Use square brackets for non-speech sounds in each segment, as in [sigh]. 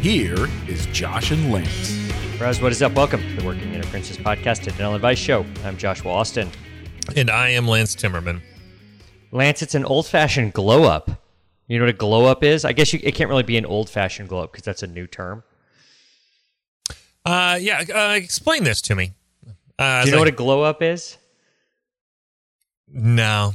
Here is Josh and Lance. Raz, what is up? Welcome to the Working Interferences podcast, a dental advice show. I'm Joshua Austin. And I am Lance Timmerman. Lance, it's an old fashioned glow up. You know what a glow up is? I guess you, it can't really be an old fashioned glow up because that's a new term. Uh, yeah, uh, explain this to me. Uh, Do you know what a glow up is? No.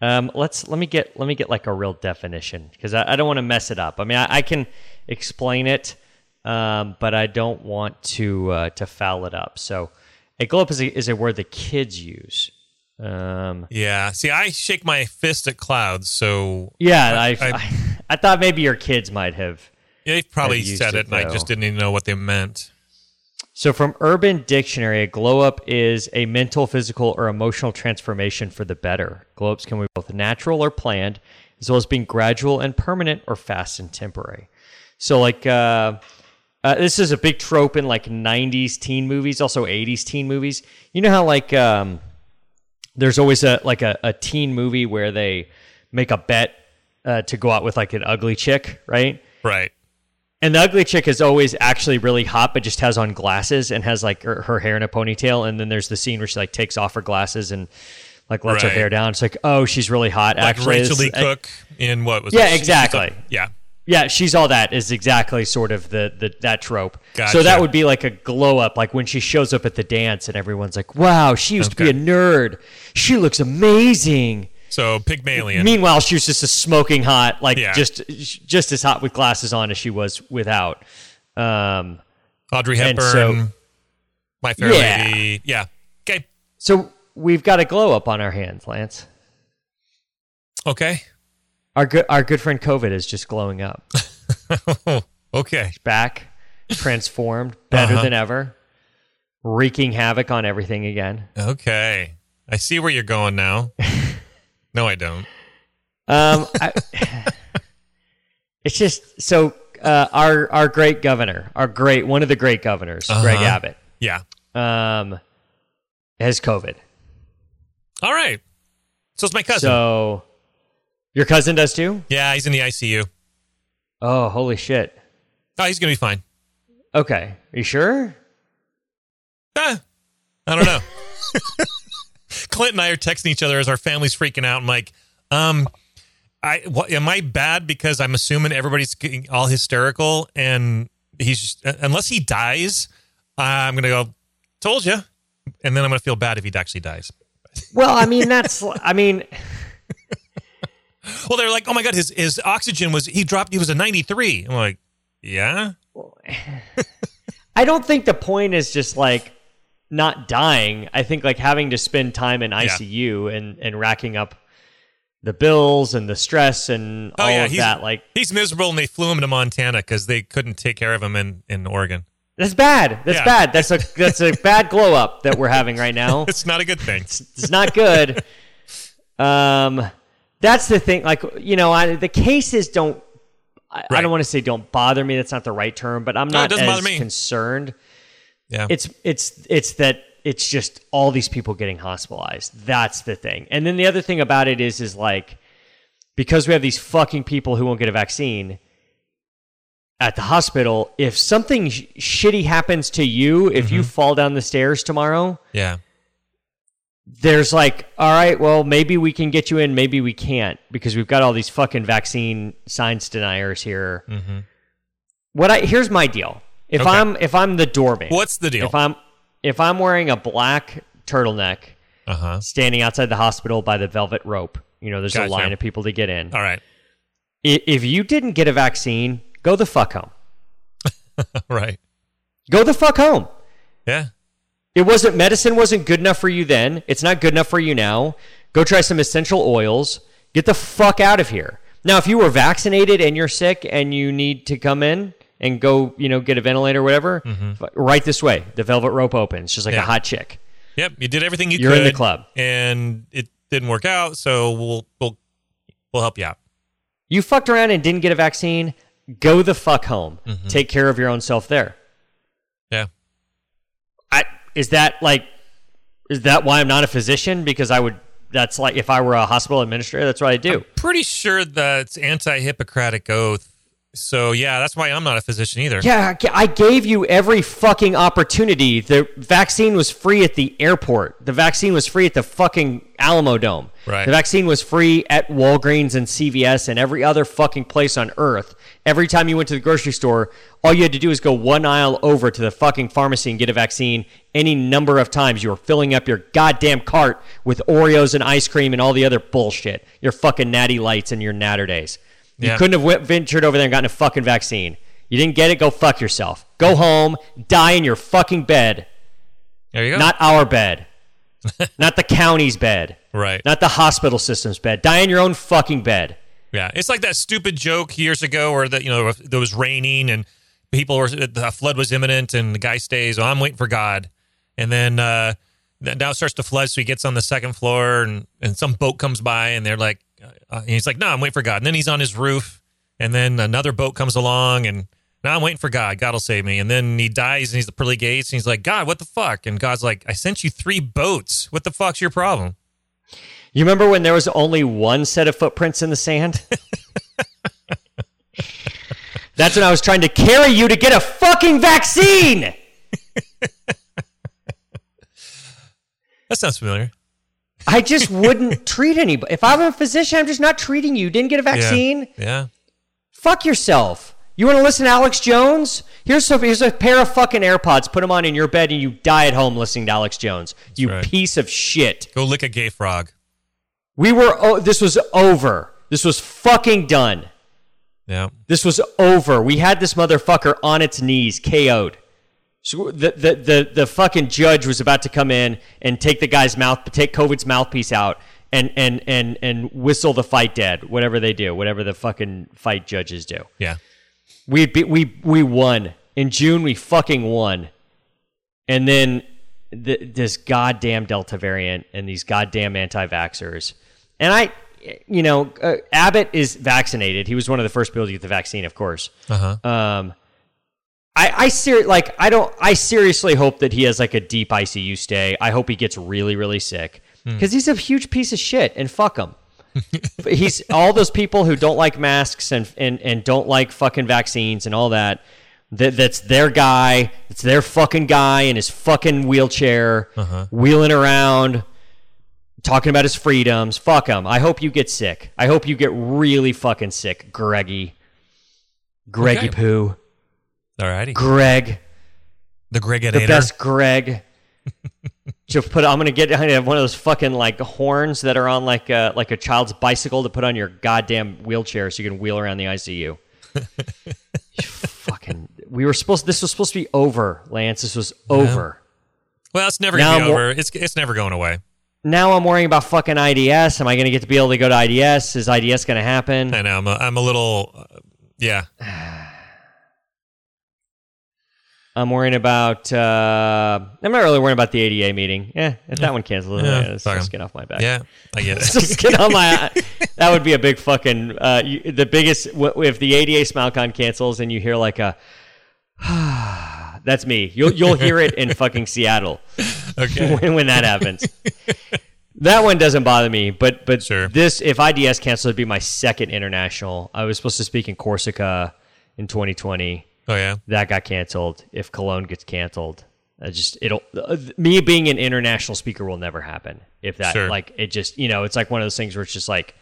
Um, let's let me get let me get like a real definition because I, I don't want to mess it up. I mean, I, I can explain it, um, but I don't want to uh, to foul it up. So, a glow up is a, is a word the kids use. Um, Yeah. See, I shake my fist at clouds, so yeah, I I- I, [laughs] I, thought maybe your kids might have. they probably used said it, it, and I just didn't even know what they meant. So, from Urban Dictionary, a glow up is a mental, physical, or emotional transformation for the better. Glow ups can be both natural or planned, as well as being gradual and permanent or fast and temporary. So, like, uh, uh, this is a big trope in like 90s teen movies, also 80s teen movies. You know how, like, um, there's always a like a, a teen movie where they make a bet uh, to go out with like an ugly chick, right? Right. And the ugly chick is always actually really hot, but just has on glasses and has like her, her hair in a ponytail. And then there's the scene where she like takes off her glasses and like lets her hair down. It's like, oh, she's really hot. Like actually, Rachael Leigh uh, Cook in what was Yeah, it? exactly. Yeah. Yeah, she's all that is exactly sort of the, the that trope. So that would be like a glow up, like when she shows up at the dance and everyone's like, wow, she used to be a nerd. She looks amazing. So Pygmalion. Meanwhile, she was just a smoking hot, like Yeah. just just as hot with glasses on as she was without. Um, Audrey Hepburn. so- My Fair Yeah. Lady. Yeah. Okay. So we've got a glow up on our hands, Lance. Okay. Our good our good friend COVID is just glowing up. [laughs] okay. Back, transformed, better Uh-huh. than ever, wreaking havoc on everything again. Okay. I see where you're going now. [laughs] no, I don't. Um, I, it's just so uh, our our great governor, our great one of the great governors, Greg Uh-huh. Abbott, Yeah. um, has COVID. All right. So it's my cousin. So your cousin does too. yeah, he's in the ICU. Oh, holy shit! Oh, he's gonna be fine. Okay, are you sure? Ah, I don't know. [laughs] Clint and I are texting each other as our family's freaking out. I'm like, um, I what, am I bad because I'm assuming everybody's getting all hysterical and he's just, unless he dies, I'm gonna go. Told you, and then I'm gonna feel bad if he actually dies. Well, I mean that's I mean Well, they're like, oh my god, his his oxygen was he dropped. He was a 93. I'm like, yeah, [laughs] I don't think the point is just like not dying. I think like having to spend time in ICU and and racking up the bills and the stress and Oh, all yeah, of he's- that. Like he's miserable, and they flew him to Montana because they couldn't take care of him in in Oregon. that's bad. That's Yeah. bad. That's a that's a bad glow up that we're having right now. [laughs] It's not a good thing. It's not good. [laughs] Um, that's the thing. Like you know, I, the cases don't. I, I don't want to say don't bother me. That's not the right term, but I'm not doesn't as concerned. Yeah, It's it's it's that it's just all these people getting hospitalized. That's the thing. And then the other thing about it is is like because we have these fucking people who won't get a vaccine at the hospital, if something sh- shitty happens to you, if Mm-hmm. you fall down the stairs tomorrow, yeah. There's like, all right, well, maybe we can get you in, maybe we can't because we've got all these fucking vaccine science deniers here. Mhm. What I here's my deal. If Okay. I'm if I'm the doorman, What's the deal? if I'm if I'm wearing a black turtleneck Uh huh. standing outside the hospital by the velvet rope, you know, there's Gotcha. a line of people to get in. All right. If you didn't get a vaccine, go the fuck home. [laughs] right. Go the fuck home. Yeah. It wasn't medicine wasn't good enough for you then. It's not good enough for you now. Go try some essential oils. Get the fuck out of here. Now, if you were vaccinated and you're sick and you need to come in and go, you know, get a ventilator or whatever, f- right this way. The velvet rope opens, just like Yeah. a hot chick. Yep, you did everything you You're could. in the club. and it didn't work out. So we'll we'll we'll help you out. You fucked around and didn't get a vaccine. Go the fuck home. Mm-hmm. Take care of your own self there. Yeah, is that like, is that why I'm not a physician? Because I would. That's like if I were a hospital administrator. That's what I do. pretty sure that's anti-Hippocratic oath. So yeah, that's why I'm not a physician either. Yeah, I gave you every fucking opportunity. The vaccine was free at the airport. The vaccine was free at the fucking Alamodome. Right. The vaccine was free at Walgreens and CVS and every other fucking place on earth. Every time you went to the grocery store, all you had to do was go one aisle over to the fucking pharmacy and get a vaccine. Any number of times you were filling up your goddamn cart with Oreos and ice cream and all the other bullshit. Your fucking natty lights and your natter days. You Yeah. couldn't have ventured over there and gotten a fucking vaccine. You didn't get it, go fuck yourself. Go home, die in your fucking bed. There you go. Not our bed. [laughs] not the county's bed. right. Not the hospital system's bed. Die in your own fucking bed. Yeah, it's like that stupid joke years ago where that you know it was raining and people were the flood was imminent and the guy stays. Oh, I'm waiting for God, and then uh, now it starts to flood, so he gets on the second floor and and some boat comes by and they're like, uh, and he's like, no, I'm waiting for God. And then he's on his roof, and then another boat comes along and. Now I'm waiting for God. God will save me. And then he dies and he's the pearly gates and he's like, God, what the fuck? And God's like, I sent you three boats. What the fuck's your problem? You remember when there was only one set of footprints in the sand? [laughs] That's when I was trying to carry you to get a fucking vaccine. [laughs] That sounds familiar. I just wouldn't [laughs] treat anybody. If I'm a physician, I'm just not treating you. Didn't get a vaccine? Yeah. yeah. Fuck yourself. You want to listen to Alex Jones? Here's a, here's a pair of fucking AirPods. Put them on in your bed and you die at home listening to Alex Jones. you right. piece of shit. Go lick a gay frog. We were, oh, this was over. This was fucking done. Yeah. This was over. We had this motherfucker on its knees, KO'd. So the, the, the, the fucking judge was about to come in and take the guy's mouth, take COVID's mouthpiece out and, and, and, and whistle the fight dead, whatever they do, whatever the fucking fight judges do. Yeah. We be, we we won in June. We fucking won, and then th- this goddamn Delta variant and these goddamn anti-vaxxers. And I, you know, uh, Abbott is vaccinated. He was one of the first people to get the vaccine, of course. Uh huh. Um, I I ser- like I don't I seriously hope that he has like a deep ICU stay. I hope he gets really really sick hmm. because he's a huge piece of shit and fuck him. [laughs] he's all those people who don't like masks and and and don't like fucking vaccines and all that. That that's their guy. It's their fucking guy in his fucking wheelchair, uh-huh. wheeling around, talking about his freedoms. Fuck him. I hope you get sick. I hope you get really fucking sick, Greggy. Greggy Okay. poo. Alrighty. Greg, The Gregator. the best Greg. [laughs] to put. I'm gonna get I have one of those fucking like horns that are on like a like a child's bicycle to put on your goddamn wheelchair so you can wheel around the ICU. [laughs] You fucking. We were supposed. This was supposed to be over, Lance. This was over. Well, it's never gonna be I'm over. It's it's never going away. Now I'm worrying about fucking IDS. Am I gonna get to be able to go to IDS? Is IDS gonna happen? I know. I'm a, I'm a little. Uh, yeah. [sighs] I'm worrying about. Uh, I'm not really worrying about the ADA meeting. Yeah, if that one cancels, Yeah, yeah, let's fuck 'em. just get off my back. Yeah. I get [laughs] it. just get on my. [laughs] That would be a big fucking. Uh, you, the biggest if the ADA SmileCon cancels and you hear like a. [sighs] That's me. You'll you'll hear it in fucking Seattle [laughs] okay. when, when that happens. That one doesn't bother me, but but Sure. this if IDS canceled, it'd be my second international. I was supposed to speak in Corsica in 2020 Oh yeah. that got canceled. If Cologne gets canceled, I just it'll uh, me being an international speaker will never happen. If that Sure. like it just you know it's like one of those things where it's just like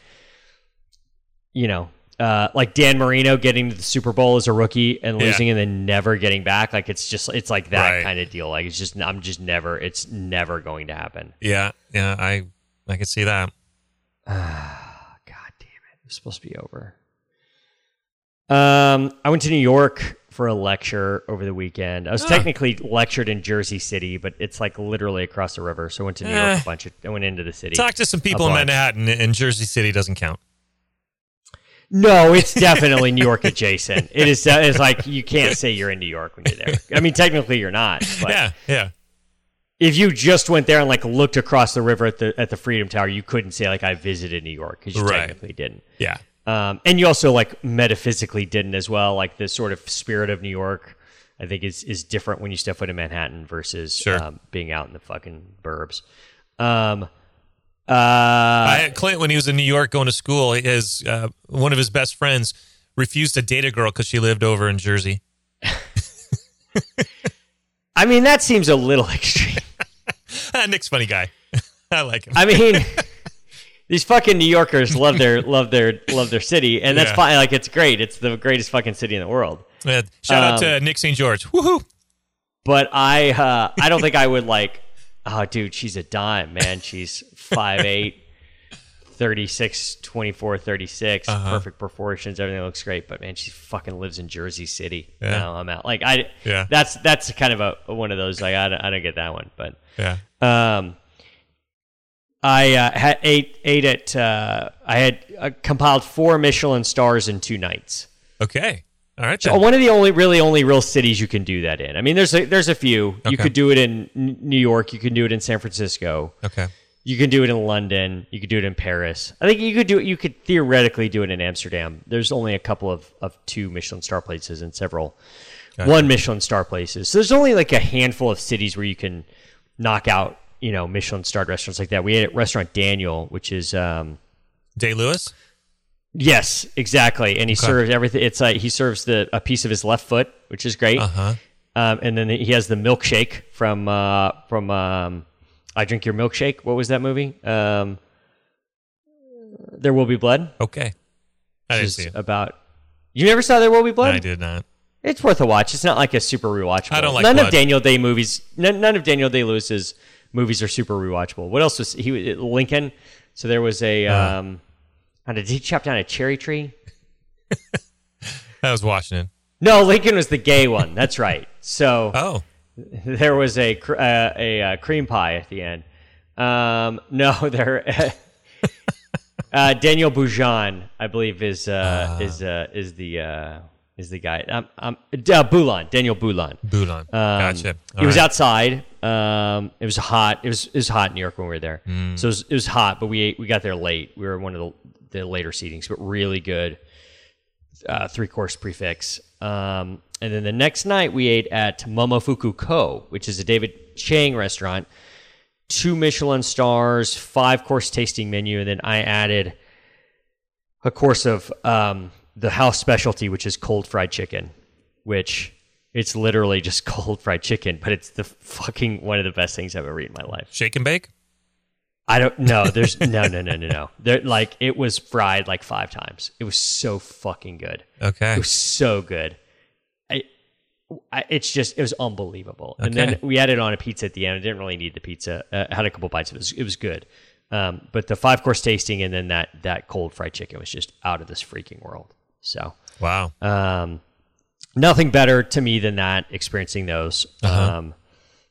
you know uh, like Dan Marino getting to the Super Bowl as a rookie and Yeah. losing and then never getting back. Like it's just it's like that Right. kind of deal. Like it's just I'm just never it's never going to happen. Yeah. Yeah. I I can see that. [sighs] God damn it! It's supposed to be over. Um, I went to New York for a lecture over the weekend. I was Ah. technically lectured in Jersey City, but it's like literally across the river. So I went to New York Eh. a bunch. Of, I went into the city. Talk to some people in. Manhattan, and Jersey City doesn't count. No, it's definitely New York adjacent. It is. uh, It's like you can't say you're in New York when you're there. I mean, technically you're not. But Yeah, yeah. if you just went there and like looked across the river at the at the Freedom Tower, you couldn't say like I visited New York because you Right. technically didn't. Yeah. Um, and you also like metaphysically didn't as well. Like the sort of spirit of New York, I think is is different when you step foot in Manhattan versus Sure. um, being out in the fucking burbs. Um, uh, I had Clint when he was in New York going to school. His uh, one of his best friends refused to date a girl because she lived over in Jersey. [laughs] I mean, that seems a little [laughs] extreme. Ah, Nick's funny guy. [laughs] I like him. I mean, these fucking New Yorkers love their [laughs] love their love their city, and that's Yeah. fine. Like it's great. It's the greatest fucking city in the world. Yeah, shout out Um, to Nick St. George. Woohoo! But I uh, I don't think I would like. [laughs] Oh, dude, she's a dime, man. She's 5'8", 36, 24, 36, Uh-huh. perfect proportions. Everything looks great, but man, she fucking lives in Jersey City. Yeah. No, I'm out. Like I, Yeah. that's that's kind of a one of those. Like I don't, I don't get that one, but Yeah. um, I uh, had ate ate at. Uh, I had uh, compiled four Michelin stars in two nights. Okay. All right. So Then. one of the only really only real cities you can do that in. I mean, there's a, there's a few. Okay. You could do it in New York. You can do it in San Francisco. Okay. You can do it in London. You could do it in Paris. I think you could do it. You could theoretically do it in Amsterdam. There's only a couple of, of two Michelin star places and several one Michelin star places. So there's only like a handful of cities where you can knock out you know Michelin starred restaurants like that. We ate at restaurant Daniel, which is um, Day Lewis. yes, exactly, and he Okay. serves everything. It's like he serves the a piece of his left foot, which is great. Uh huh. Um, and then he has the milkshake from uh, from um, I Drink Your Milkshake. What was that movie? Um, there Will Be Blood. Okay. I didn't see it. about. You never saw There Will Be Blood? I did not. It's worth a watch. It's not like a super rewatch. I don't like none blood. of Daniel Day movies. None, none of Daniel Day Lewis's movies are super rewatchable. What else was he? Lincoln. So there was a. Uh-huh. Um, did he chop down a cherry tree? That was Washington. No, Lincoln was the gay one. That's right. So Oh. [laughs] there was a uh, a uh, cream pie at the end. Um, no, [laughs] there. uh, Daniel Boujan, I believe, is uh, is uh, is the uh, is the guy. Um, um, uh, Boulan, Daniel Boulan. Boulon. Um, gotcha. All it was outside. Um, it was hot. It was it was hot in New York when we were there. Mm. So it was, it was hot, but we ate, we got there late. We were one of the, the later seatings, but really good. Uh, three course prix fixe. Um, and then the next night we ate at Momofuku Ko, which is a David Chang restaurant. Two Michelin stars, five course tasting menu, and then I added a course of um, the house specialty, which is cold fried chicken, which it's literally just [laughs] cold fried chicken, but it's the fucking one of the best things I've ever eaten in my life. Shake and bake. I don't know. There's [laughs] no, no, no, no, no. There, like it was fried like five times. It was so fucking good. Okay. It was so good. I, I it's just it was unbelievable. And then we added on a pizza at the end. I didn't really need the pizza. Uh, I had a couple bites. Of it it was good. Um, but the five course tasting and then that that cold fried chicken was just out of this freaking world. So Wow. um, nothing better to me than that. Experiencing those, um,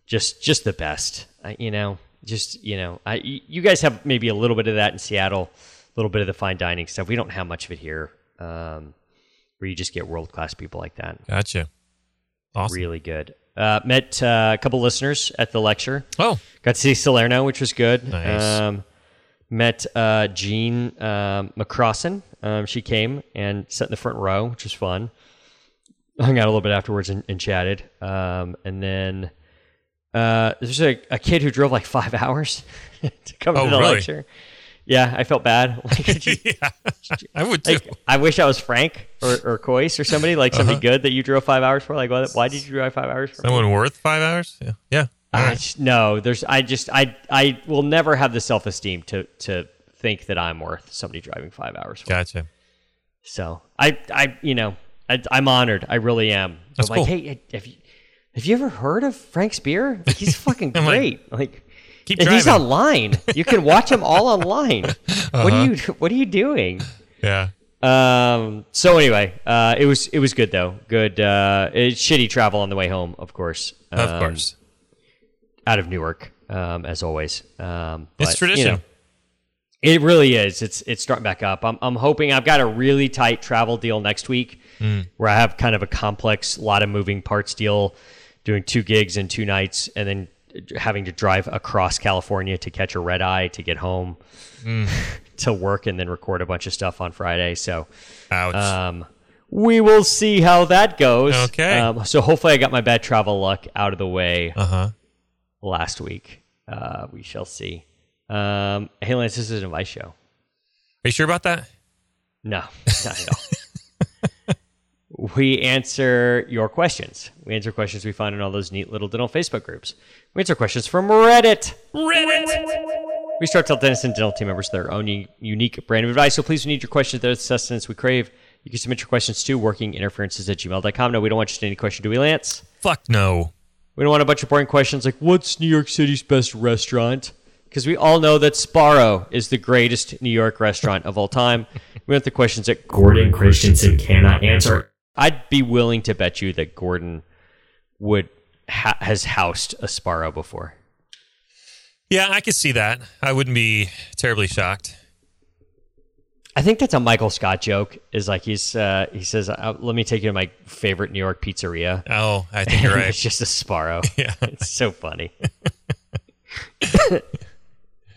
just just the best. I, you know, just you know, I you guys have maybe a little bit of that in Seattle, a little bit of the fine dining stuff. We don't have much of it here, um, where you just get world class people like that. Gotcha. Awesome. Really good. Uh, met uh, a couple listeners at the lecture. Oh, Got to see Salerno, which was good. Nice. Um, met uh, Jean um, McCrossan. Um, she came and sat in the front row, which was fun. Hung out a little bit afterwards and, and chatted. Um, and then uh, there's a, a kid who drove like five [laughs] hours to come Oh, to the really? lecture. Yeah, I felt bad. [laughs] Like, yeah. I would too. like, I wish I was Frank or, or Kois or somebody like somebody Uh-huh. good that you drove five hours for. Like, why, why did you drive five hours for? me? Someone worth five hours? Yeah. Yeah. All I right. just- no, there's. I just. I. I will never have the self esteem to to think that I'm worth somebody driving five hours. For. Gotcha. So I. I. You know. I, I'm honored. I really am. That's I'm like, hey, have you have you ever heard of Frank Spear? He's [laughs] fucking I'm like, great. Like, Keep and he's online. You can watch him all online. [laughs] What Uh-huh. are you What are you doing? Yeah. Um. So anyway, uh, it was it was good though. Good. Uh, it's shitty travel on the way home, of course. Of Um, course. out of Newark, um, as always. Um, It's tradition. you know, It really is. It's it's starting back up. I'm I'm hoping I've got a really tight travel deal next week where I have kind of a complex, lot of moving parts deal, doing two gigs in two nights, and then having to drive across California to catch a red eye to get home [laughs] to work, and then record a bunch of stuff on Friday. So um, we will see how that goes. Okay. Um, so hopefully I got my bad travel luck out of the way uh huh. last week. Uh, we shall see. Um, hey, Lance, this is an advice show. Are you sure about that? No, not at all. [laughs] we answer your questions. We answer questions we find in all those neat little dental Facebook groups. We answer questions from Reddit. Reddit. We start to tell dentists and dental team members their own unique brand of advice. So please, we need your questions. They're the sustenance we crave. You can submit your questions to workinginterferences at gmail.com. No, we don't want just any question, do we, Lance? Fuck no. We don't want a bunch of boring questions like, what's New York City's best restaurant? Because we all know that Sbarro is the greatest New York restaurant of all time. We want the questions that Gordon Christensen cannot answer. I'd be willing to bet you that Gordon would ha- has housed a Sbarro before. Yeah, I could see that. I wouldn't be terribly shocked. I think that's a Michael Scott joke. Is like he's uh, he says, uh, "Let me take you to my favorite New York pizzeria." Oh, I [laughs] think you're it's just a Sbarro. [laughs] Yeah. It's so funny. [laughs]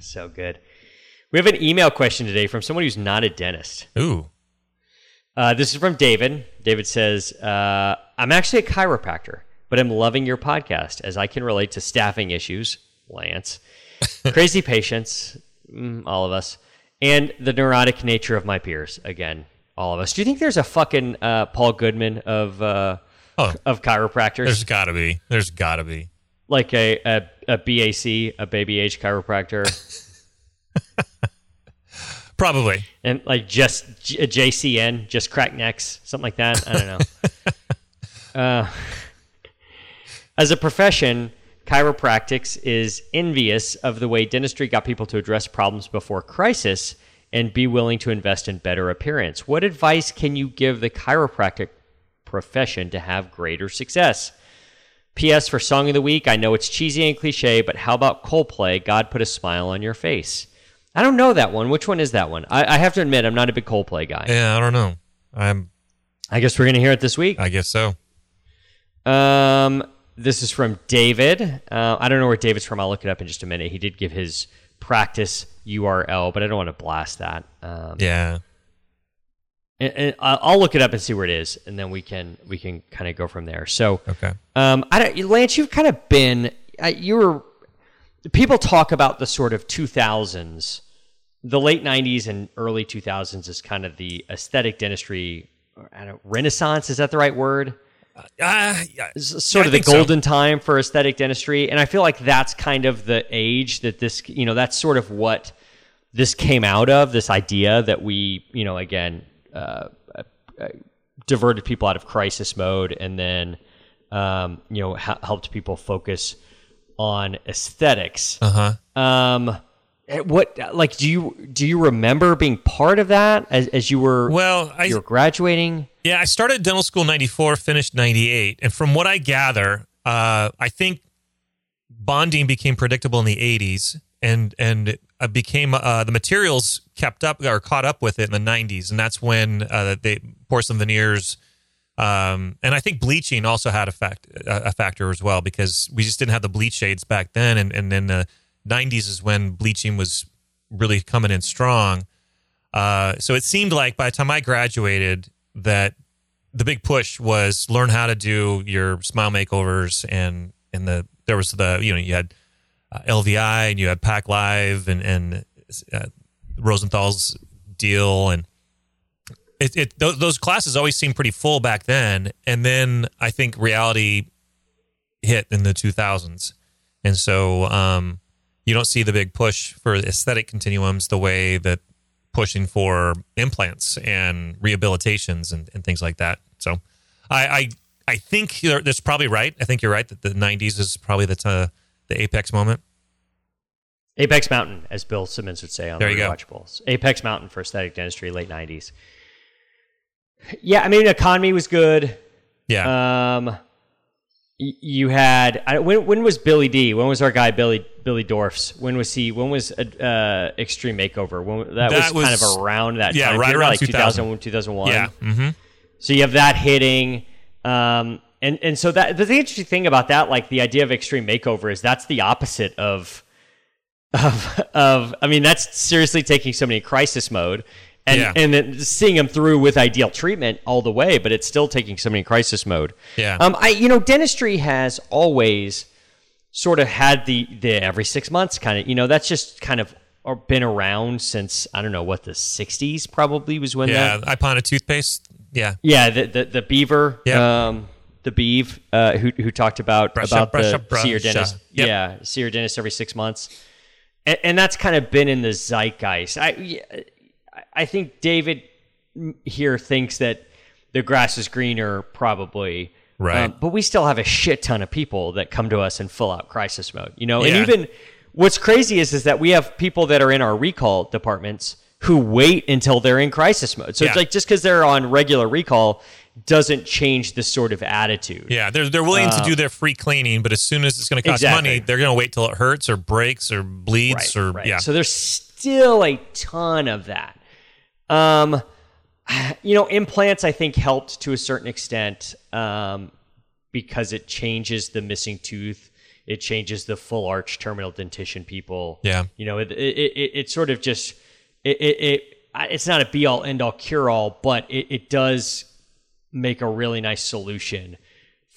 so good. We have an email question today from someone who's not a dentist. Ooh. Uh, this is from David. David says, uh, I'm actually a chiropractor, but I'm loving your podcast as I can relate to staffing issues, Lance, [laughs] crazy patients, mm, all of us, and the neurotic nature of my peers, again, all of us. Do you think there's a fucking uh, Paul Goodman of, uh, Oh, of chiropractors? there's got to be. There's got to be. like a, a, a BAC, a baby age chiropractor, [laughs] Probably. and like just J- a JCN, just crack necks, something like that. I don't know. [laughs] uh, as a profession, chiropractics is envious of the way dentistry got people to address problems before crisis and be willing to invest in better appearance. What advice can you give the chiropractic profession to have greater success? P.S. for Song of the Week, I know it's cheesy and cliche, but how about Coldplay? God put a smile on your face. I don't know that one. Which one is that one? I, I have to admit, I'm not a big Coldplay guy. Yeah, I don't know. I'm. I guess we're going to hear it this week. I guess so. Um, this is from David. Uh, I don't know where David's from. I'll look it up in just a minute. He did give his practice URL, but I don't want to blast that. Um, Yeah. and, and I'll look it up and see where it is, and then we can we can kind of go from there. So, Okay. um, I don't, Lance, you've kind of been you were people talk about the sort of 2000s, the late 90s and early 2000s is kind of the aesthetic dentistry. I don't, renaissance is that the right word? Uh, yeah. sort I of the think so. golden time for aesthetic dentistry and i feel like that's kind of the age that this you know that's sort of what this came out of this idea that we you know again uh, uh, diverted people out of crisis mode and then um, you know ha- helped people focus on aesthetics Uh huh. um what like do you do you remember being part of that as, as you were Well, I you were graduating? Yeah, I started dental school '94, finished '98, and from what I gather, uh, I think bonding became predictable in the '80s, and and it uh, became uh, the materials kept up or caught up with it in the '90s, and that's when uh, they porcelain veneers. Um, and I think bleaching also had a fact a a factor as well because we just didn't have the bleach shades back then, and and then the '90s is when bleaching was really coming in strong. Uh, so it seemed like by the time I graduated, that the big push was learn how to do your smile makeovers, and and the there was the you know you had uh, LVI and you had PAC-live and and uh, Rosenthal's deal, and it, it those, those classes always seemed pretty full back then, and then I think reality hit in the 2000s, and so um, you don't see the big push for aesthetic continuums the way that pushing for implants and rehabilitations and, and things like that. So I I, I think you're, that's probably right. I think you're right that the 90s is probably the t- the apex moment. Apex Mountain, as Bill Simmons would say on There the. Rewatchables. Apex Mountain for aesthetic dentistry, late '90s. Yeah, I mean, economy was good. Yeah. Um, you had I, when when was Billy D? When was our guy Billy Billy Dorfs? When was he? When was uh, Extreme Makeover? When that, That was, kind of around that yeah, time right around like 2000. 2001. Yeah. Mm-hmm. So you have that hitting. Um, and, and so that the interesting thing about that, like the idea of extreme makeover is that's the opposite of, of, of, I mean, that's seriously taking somebody in crisis mode and, Yeah. and then seeing them through with ideal treatment all the way, but it's still taking somebody in crisis mode. Yeah. Um, I, you know, dentistry has always sort of had the, the every six months kind of, you know, that's just kind of been around since, I don't know what the sixties probably was when that, Yeah. Ipana toothpaste. Yeah. yeah, the the, the beaver, Yeah. um, the beeve, uh, who who talked about Brush about up, brush the up, brush see your dentist, Yep. yeah, see your dentist every six months, and, and that's kind of been in the zeitgeist. I yeah, I- think David here thinks that the grass is greener, probably. Um, Right. but we still have a shit ton of people that come to us in full out crisis mode, you know. Yeah. And even what's crazy is is that we have people that are in our recall departments who wait until they're in crisis mode. So it's like just because they're on regular recall doesn't change the sort of attitude. Yeah, they're they're willing to do their free cleaning, but as soon as it's going to cost Exactly. money, they're going to wait till it hurts or breaks or bleeds or right. yeah. So there's still a ton of that. Um, [sighs] you know, implants I think helped to a certain extent um, because it changes the missing tooth. It changes the full arch terminal dentition people. Yeah. You know, it it, it, it sort of just it, it, it it's not a be all end all cure all, but it, it does make a really nice solution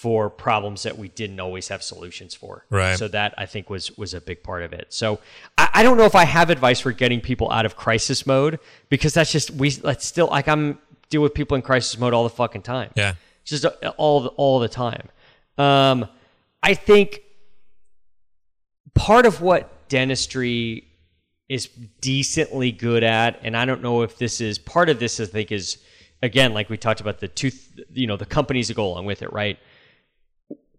for problems that we didn't always have solutions for. Right. So that I think was was a big part of it. So I, I don't know if I have advice for getting people out of crisis mode because that's just we let's still like I'm deal with people in crisis mode all the fucking time. yeah. Just uh, all the, all the time. Um, I think part of what dentistry is decently good at, and I don't know if this is part of this. I think is again like we talked about the tooth, you know, the companies that go along with it, right?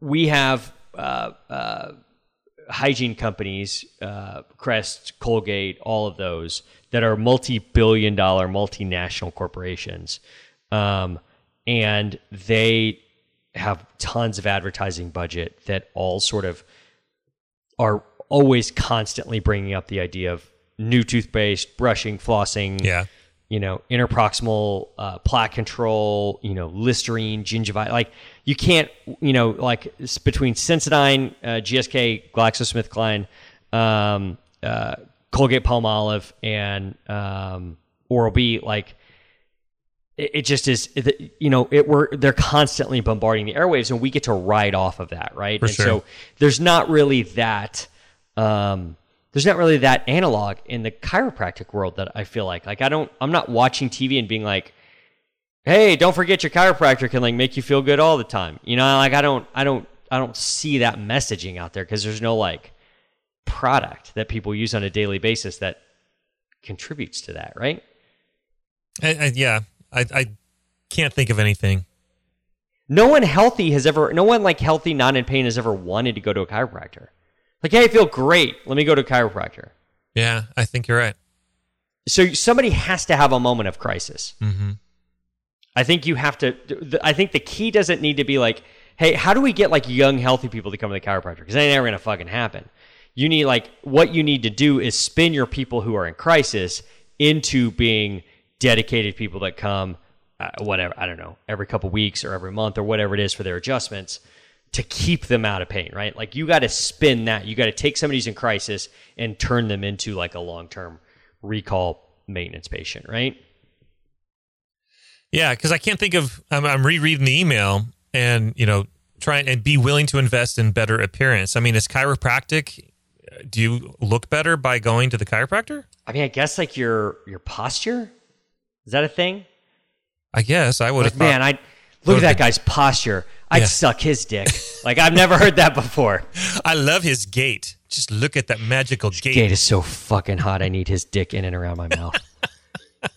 We have uh, uh, hygiene companies, uh, Crest, Colgate, all of those that are multi-billion-dollar multinational corporations, um, and they have tons of advertising budget that all sort of are always constantly bringing up the idea of new toothpaste, brushing, flossing, Yeah. You know, interproximal uh, plaque control, you know, Listerine, gingivitis. Like you can't, you know, like between Sensodyne, uh, GSK, GlaxoSmithKline, um, uh, Colgate Palmolive, and um, Oral B, like it, it just is it- you know it we're they're constantly bombarding the airwaves and we get to ride off of that right For and sure. so there's not really that um there's not really that analog in the chiropractic world that I feel like like I don't I'm not watching TV and being like hey don't forget your chiropractor can like make you feel good all the time you know like I don't I don't I don't see that messaging out there because there's no like product that people use on a daily basis that contributes to that right I, I, yeah. I, I can't think of anything. No one healthy has ever, no one like healthy, not in pain has ever wanted to go to a chiropractor. Like, hey, I feel great. Let me go to a chiropractor. Yeah, I think you're right. So somebody has to have a moment of crisis. Mm-hmm. I think you have to, I think the key doesn't need to be like, hey, how do we get like young, healthy people to come to the chiropractor? Because that ain't never going to fucking happen. You need like, what you need to do is spin your people who are in crisis into being dedicated people that come, uh, whatever, I don't know, every couple weeks or every month or whatever it is for their adjustments to keep them out of pain, right? Like you got to spin that. You got to take somebody who's in crisis and turn them into like a long term recall maintenance patient, right? Yeah, because I can't think of. I'm, I'm rereading the email and you know trying and be willing to invest in better appearance. I mean, is chiropractic? Uh, do you look better by going to the chiropractor? I mean, I guess like your your posture is that a thing? I guess I would Like, have. man, I look at that guy's posture. I'd Yeah. suck his dick. like I've never heard that before. [laughs] I love his gait. Just look at that magical gait. Gait is so fucking hot. I need his dick in and around my mouth. [laughs]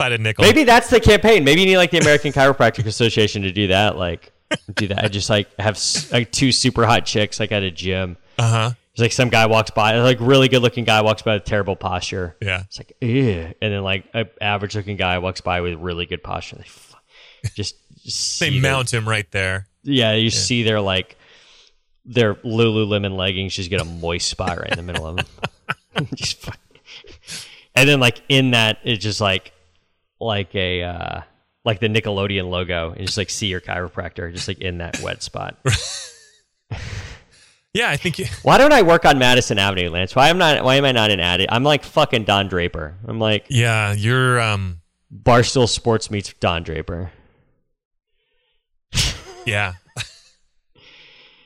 Had a nickel. Maybe that's the campaign. Maybe you need like the American Chiropractic Association to do that. Like do that. I just like have like two super hot chicks like at a gym. Uh huh. It's like some guy walks by, like really good looking guy walks by with terrible posture. Yeah. It's like, ew. And then like an average looking guy walks by with really good posture. Like, just They mount him right there. Yeah, you see their like their Lululemon leggings just get a moist spot right in the middle of them. [laughs] [laughs] just fuck- and then like in that it's just like like a uh like the Nickelodeon logo and just like see your chiropractor just like in that wet spot. [laughs] Yeah, I think you, Why don't I work on Madison Avenue, Lance? Why am not why am I not in Addie? I'm like fucking Don Draper. I'm like yeah, you're um Barstool Sports meets Don Draper. Yeah. [laughs]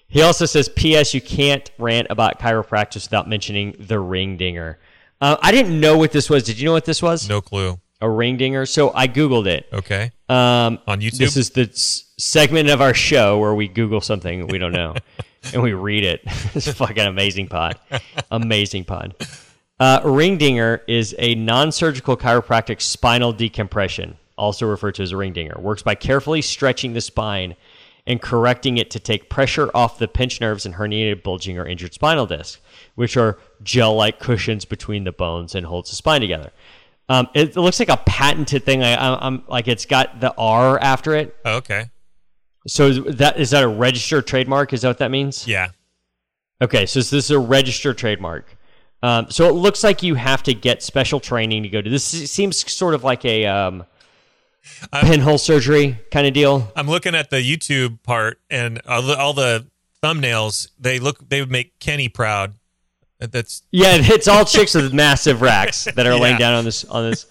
He also says, "P.S. You can't rant about chiropractors without mentioning the ring dinger." Uh, I didn't know what this was. Did you know what this was? No clue. A ring dinger. So I googled it. Okay. Um, On YouTube? This is the s- segment of our show where we Google something we don't know [laughs] and we read it. [laughs] it's a fucking amazing pod. Amazing pod. Uh, ring dinger is a non-surgical chiropractic spinal decompression, also referred to as a ring dinger. Works by carefully stretching the spine and correcting it to take pressure off the pinched nerves and herniated, bulging, or injured spinal disc, which are gel-like cushions between the bones and holds the spine together. Um, it, it looks like a patented thing. I, I'm, I'm like it's got the R after it. Oh, okay. So is that is that a registered trademark? Is that what that means? Yeah. Okay, so this is a registered trademark. Um, so it looks like you have to get special training to go to this. Seems sort of like a um, pinhole surgery kind of deal. I'm looking at the YouTube part and all the, all the thumbnails. They look. They would make Kenny proud. That's Yeah, it's all chicks with massive racks that are [laughs] laying Yeah. down on this on this.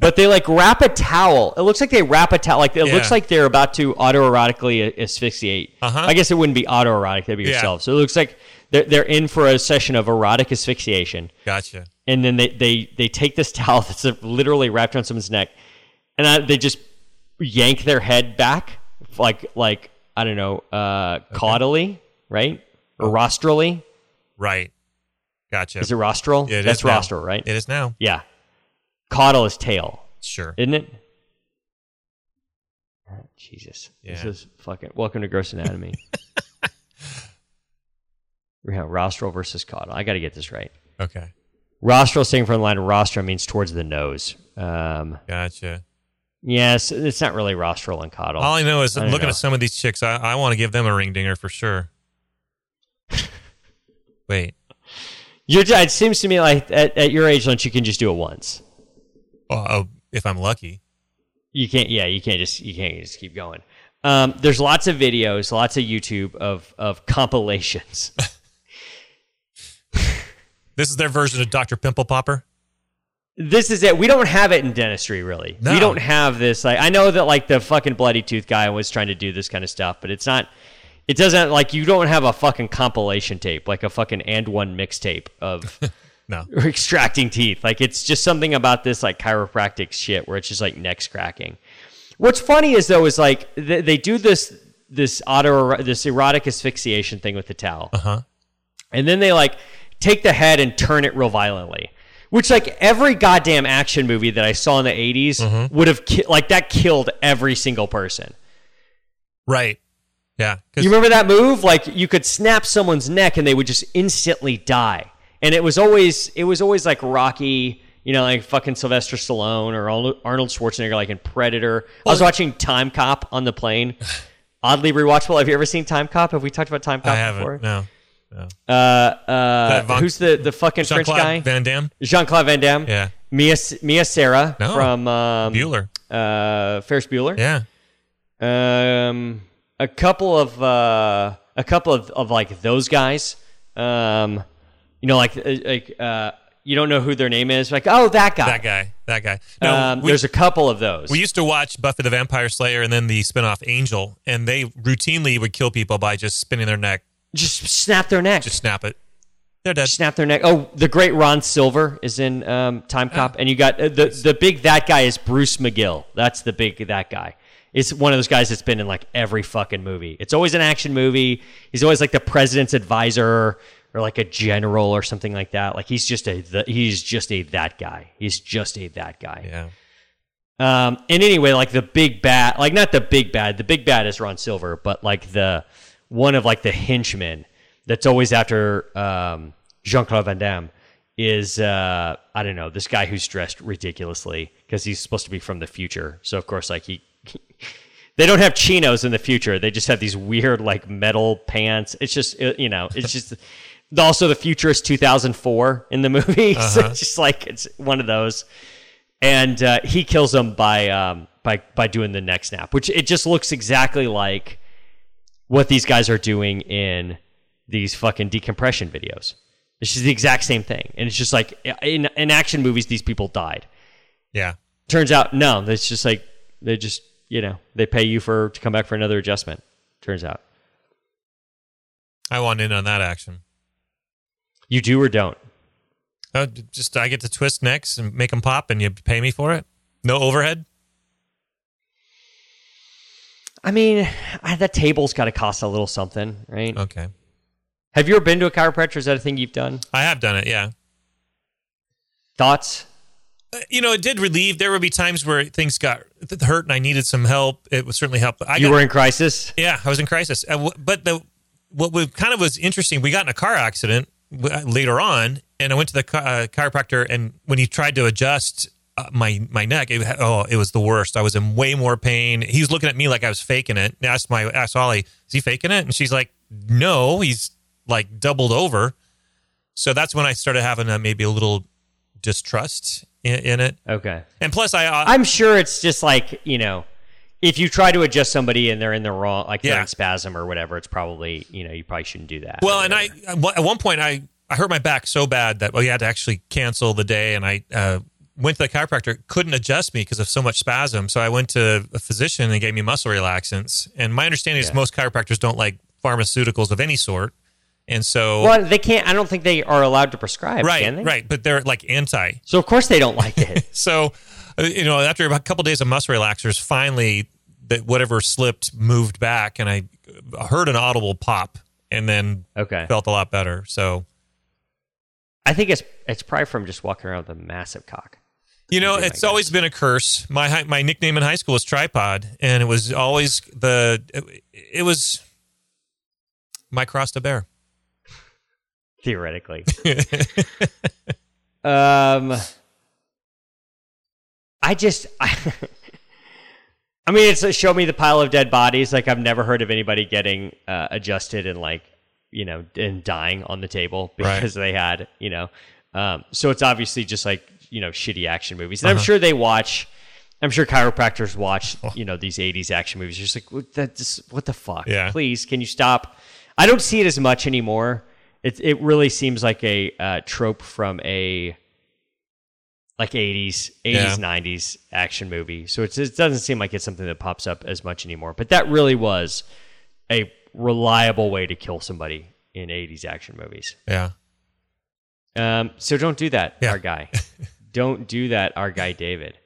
But they like wrap a towel. It looks like they wrap a towel. Like it looks like they're about to autoerotically asphyxiate. Uh-huh. I guess it wouldn't be autoerotic. That'd be Yeah. yourself. So it looks like they're they're in for a session of erotic asphyxiation. gotcha. and then they they they take this towel [laughs] that's literally wrapped around someone's neck, and I, they just yank their head back, like like I don't know, uh, caudally, right, or rostrally. Right. Gotcha. Is it rostral? Yeah, it that's rostral, right? It is now. yeah, caudal is tail, Sure. isn't it? Jesus, this is fucking. Welcome to Gross Anatomy. [laughs] yeah, rostral versus caudal. I got to get this right. Okay. Rostral, saying from the line, rostra means towards the nose. Um, Gotcha. Yes, it's not really rostral and caudal. All I know is I looking know. at some of these chicks, I, I want to give them a ring dinger for sure. [laughs] Wait. You're, it seems to me like at, at your age, Lance, you can just do it once. Oh, if I'm lucky. You can't. Yeah, you can't just you can't just keep going. Um, there's lots of videos, lots of YouTube of of compilations. [laughs] This is their version of Dr. Pimple Popper. This is it. We don't have it in dentistry, really. No. We don't have this. Like I know that like the fucking bloody tooth guy was trying to do this kind of stuff, but it's not. It doesn't like you don't have a fucking compilation tape, like a fucking AND1 mixtape of [laughs] No. [laughs] extracting teeth. Like it's just something about this like chiropractic shit where it's just like necks cracking. What's funny is though is like they, they do this this auto this erotic asphyxiation thing with the towel, Uh huh. and then they like take the head and turn it real violently. Which like every goddamn action movie that I saw in the 80s mm-hmm. would have ki- like that killed every single person. Right. Yeah. You remember that move? Like you could snap someone's neck and they would just instantly die. And it was always it was always like Rocky, you know, like fucking Sylvester Stallone or Arnold Schwarzenegger, like in Predator. I was watching Timecop on the plane. [sighs] Oddly rewatchable. Have you ever seen Timecop? Have we talked about Timecop I haven't. before? No. Uh, uh, Von- who's the the fucking French Jean-Claude guy? Van Damme. Jean Claude Van Damme. Yeah. Mia Mia Sara No. from um, Bueller. uh, Ferris Bueller. Yeah. Um, a couple of uh, a couple of, of like those guys. Um, you know, like uh, like uh, you don't know who their name is. Like, oh, that guy. That guy. That guy. No, um, we, there's a couple of those. we used to watch Buffy the Vampire Slayer and then the spinoff Angel, and they routinely would kill people by just spinning their neck, just snap their neck. just snap it. They're dead. snap their neck. Oh, the great Ron Silver is in um, Timecop, and you got uh, the the big that guy is Bruce McGill. That's the big that guy. It's one of those guys that's been in like every fucking movie. It's always an action movie. He's always like the president's advisor or like a general or something like that. Like he's just a the, he's just a that guy. He's just a that guy. Yeah. Um, and anyway, like the big bad, like not the big bad. The big bad is Ron Silver, but like the one of like the henchmen that's always after um, Jean Claude Van Damme is uh, I don't know this guy who's dressed ridiculously because he's supposed to be from the future. So of course, like he. They don't have chinos in the future. They just have these weird like metal pants. It's just uh, you know, it's just [laughs] also the future is 2004 in the [laughs] movie. Uh-huh. it's just like it's one of those. And uh, he kills them by um, by by doing the neck snap, which it just looks exactly like what these guys are doing in these fucking decompression videos. It's just the exact same thing, and it's just like in in action movies, these people died. Yeah. Turns out, no, it's just like they just you know they pay you for to come back for another adjustment. Turns out, I want in on that action. you do or don't. Oh, just I get to twist necks and make them pop, and you pay me for it. No overhead. I mean, I, that table's got to cost a little something, right? Okay, Have you ever been to a chiropractor? Is that a thing you've done? I have done it. Yeah. Thoughts? Uh, You know, it did relieve. There would be times where things got hurt, and I needed some help. It would certainly help. I you got- were in crisis. Yeah, I was in crisis. But the what we kind of was interesting, we got in a car accident uh, later on, and I went to the uh, chiropractor, and when he tried to adjust Uh, my my neck, it, oh, it was the worst. I was in way more pain. He was looking at me like I was faking it. And I asked my asked Ollie, "Is he faking it?" And she's like, "No, he's like doubled over." So that's when I started having a, maybe a little distrust in, in it. Okay. And plus, I, I I'm sure it's just like you know, if you try to adjust somebody and they're in the wrong, like they're Yeah. in spasm or whatever, it's probably you know you probably shouldn't do that. Well, and I at one point I I hurt my back so bad that we had to actually cancel the day, and I uh, went to the chiropractor. Couldn't adjust me because of so much spasm, so I went to a physician and gave me muscle relaxants. And my understanding is most chiropractors don't like pharmaceuticals of any sort, and so well, they can't. I don't think they are allowed to prescribe. right, can they? right, but they're like anti. So of course they don't like it. [laughs] So uh, you know, after a couple days of muscle relaxers, finally that whatever slipped moved back, and I heard an audible pop, and then okay. felt a lot better. So. I think it's it's probably from just walking around with a massive cock. You know, it's always been a curse. My my nickname in high school was tripod, and it was always the it, it was my cross to bear. [laughs] theoretically. [laughs] um, I just, I, [laughs] I mean, it's a show me the pile of dead bodies. Like I've never heard of anybody getting uh, adjusted and like you know and dying on the table Right. because they had you know. Um, so it's obviously just like you know shitty action movies, and I'm Uh-huh. sure they watch. I'm sure chiropractors watch, Oh. you know, these '80s action movies. You're just like, what, that, this, what the fuck? Yeah. Please, can you stop? I don't see it as much anymore. It it really seems like a uh, trope from a like 80s, 80s, Yeah. 90s action movie. So it's, it doesn't seem like it's something that pops up as much anymore. But that really was a reliable way to kill somebody in 80s action movies. Yeah, Um, so don't do that, Yeah. our guy. [laughs] don't do that, our guy [laughs] David.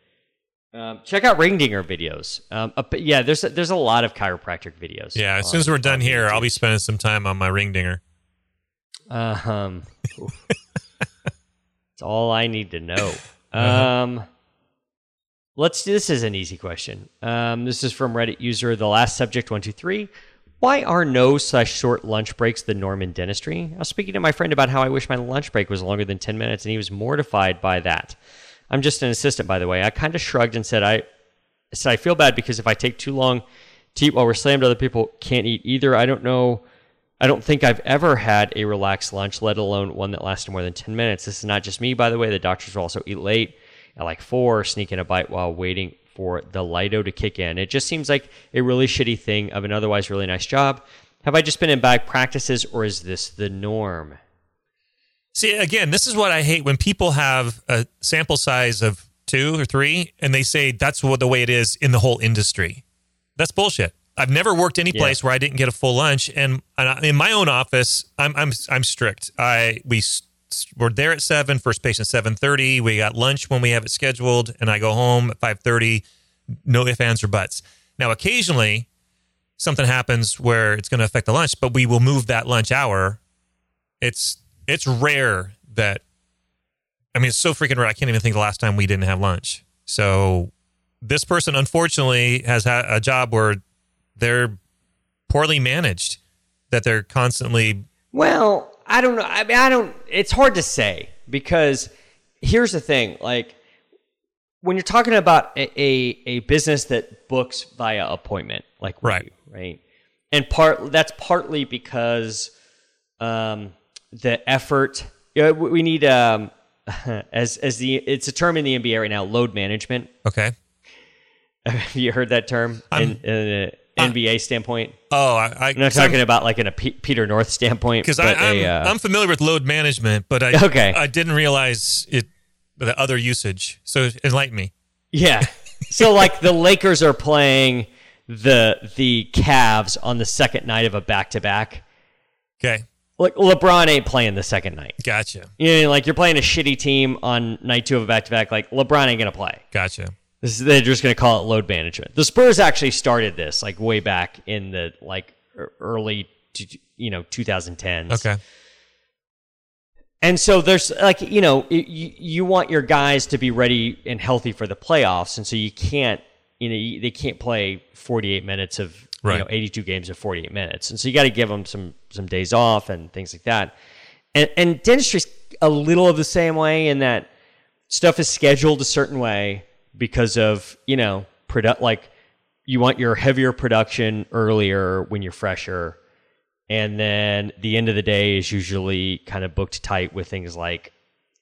Um, check out Ringdinger videos. Um, uh, yeah, there's a, there's a lot of chiropractic videos. yeah. As on- soon as we're done here, I'll be spending some time on my Ringdinger. Uh, um. [laughs] That's all I need to know. Uh-huh. Um, let's this is an easy question. Um, this is from Reddit user the last subject one two three. Why are no such short lunch breaks the norm in dentistry? I was speaking to my friend about how I wish my lunch break was longer than ten minutes, and he was mortified by that. I'm just an assistant, by the way. I kind of shrugged and said I said I feel bad because if I take too long to eat while we're slammed, other people can't eat either. I don't know. I don't think I've ever had a relaxed lunch, let alone one that lasted more than 10 minutes. This is not just me, by the way. The doctors will also eat late at like four, sneak in a bite while waiting for the Lido to kick in. It just seems like a really shitty thing of an otherwise really nice job. Have I just been in bad practices or is this the norm? See, again, this is what I hate when people have a sample size of two or three, and they say that's what the way it is in the whole industry. That's bullshit. I've never worked any Yeah. place where I didn't get a full lunch, and, and in my own office, I'm I'm I'm strict. I we we're there at seven. First patient seven thirty. We got lunch when we have it scheduled, and I go home at five thirty. No ifs, ands, or buts. Now, occasionally, something happens where it's going to affect the lunch, but we will move that lunch hour. It's it's rare that I mean it's so freaking rare. I can't even think the last time we didn't have lunch. So this person unfortunately has had a job where they're poorly managed, that they're constantly Well, I don't know. I mean, I don't. It's hard to say because here's the thing. Like, when you're talking about a, a, a business that books via appointment, like Right. do, right, and part that's partly because um, the effort. Yeah, we we need um, [laughs] as as the it's a term in the NBA right now, load management. Okay. [laughs] Have you heard that term in, in NBA standpoint? Oh, I, I'm not talking about like in a P- Peter North standpoint, because I'm a, uh, I'm familiar with load management, but I Okay. I didn't realize it the other usage. So enlighten me. Yeah. So like the Lakers are playing the the Cavs on the second night of a back to back. Okay, Like LeBron ain't playing the second night. gotcha, You know, like you're playing a shitty team on night two of a back to back. Like LeBron ain't gonna play. gotcha. This is, they're just gonna call it load management. The Spurs actually started this like way back in the like early to, you know 2010s. Okay, And so there's like you know you, you want your guys to be ready and healthy for the playoffs, and so you can't you know you, they can't play 48 minutes of Right. you know 82 games of 48 minutes, and so you got to give them some some days off and things like that. And and dentistry's a little of the same way in that stuff is scheduled a certain way because of you know product like you want your heavier production earlier when you're fresher and then the end of the day is usually kind of booked tight with things like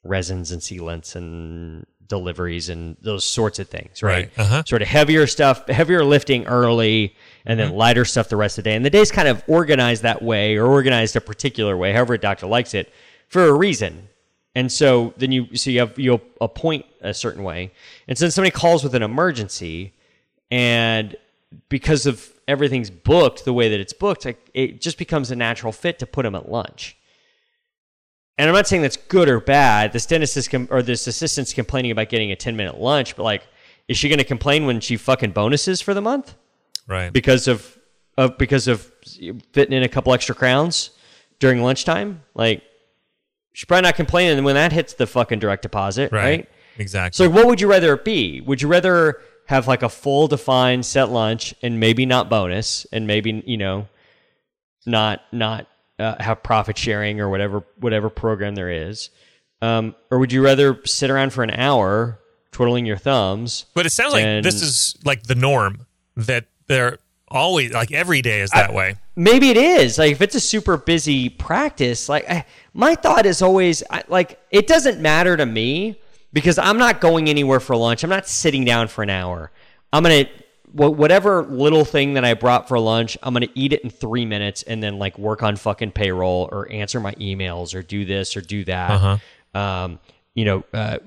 resins and sealants and deliveries and those sorts of things, right? Right. Uh-huh. Sort of heavier stuff, heavier lifting early, and then lighter stuff the rest of the day. And the day's kind of organized that way or organized a particular way, however a doctor likes it, for a reason. And so then you so you have you'll appoint a certain way. And so then somebody calls with an emergency, and because of everything's booked the way that it's booked, like it just becomes a natural fit to put them at lunch. And I'm not saying that's good or bad. This dentist is com- or this assistant's complaining about getting a 10 minute lunch, but like, is she going to complain when she fucking bonuses for the month right. because of, of because of fitting in a couple extra crowns during lunchtime? Like, she's probably not complaining when that hits the fucking direct deposit, right. right? Exactly. So, what would you rather it be? Would you rather have like a full defined set lunch and maybe not bonus and maybe you know not not uh, have profit sharing or whatever whatever program there is, um, or would you rather sit around for an hour twiddling your thumbs? but it sounds like this is like the norm that they're always like every day is that way. Maybe it is like if it's a super busy practice. Like I, my thought is always I, like it doesn't matter to me because I'm not going anywhere for lunch. I'm not sitting down for an hour. I'm gonna wh- whatever little thing that I brought for lunch. I'm gonna eat it in three minutes and then like work on fucking payroll or answer my emails or do this or do that. Uh-huh. Um, you know, uh,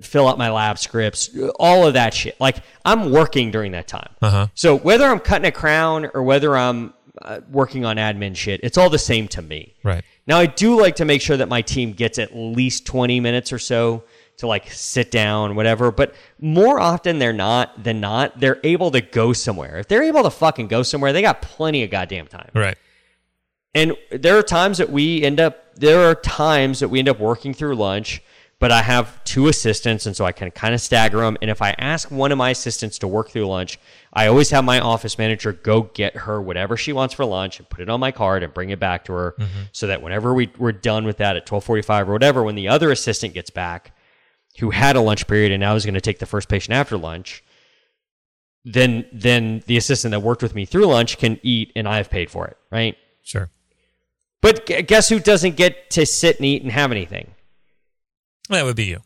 fill out my lab scripts, all of that shit. Like I'm working during that time. Uh-huh. So whether I'm cutting a crown or whether I'm uh, working on admin shit, it's all the same to me. Right. Now I do like to make sure that my team gets at least 20 minutes or so to like sit down, whatever. But more often they're not than not, they're able to go somewhere. If they're able to fucking go somewhere, they got plenty of goddamn time. Right. And there are times that we end up there are times that we end up working through lunch, but I have two assistants and so I can kind of stagger them and if I ask one of my assistants to work through lunch, I always have my office manager go get her whatever she wants for lunch and put it on my card and bring it back to her mm-hmm. so that whenever we, we're done with that at 12:45 or whatever when the other assistant gets back who had a lunch period and now is going to take the first patient after lunch, then then the assistant that worked with me through lunch can eat and I've paid for it, right? Sure. But guess who doesn't get to sit and eat and have anything? That would be you.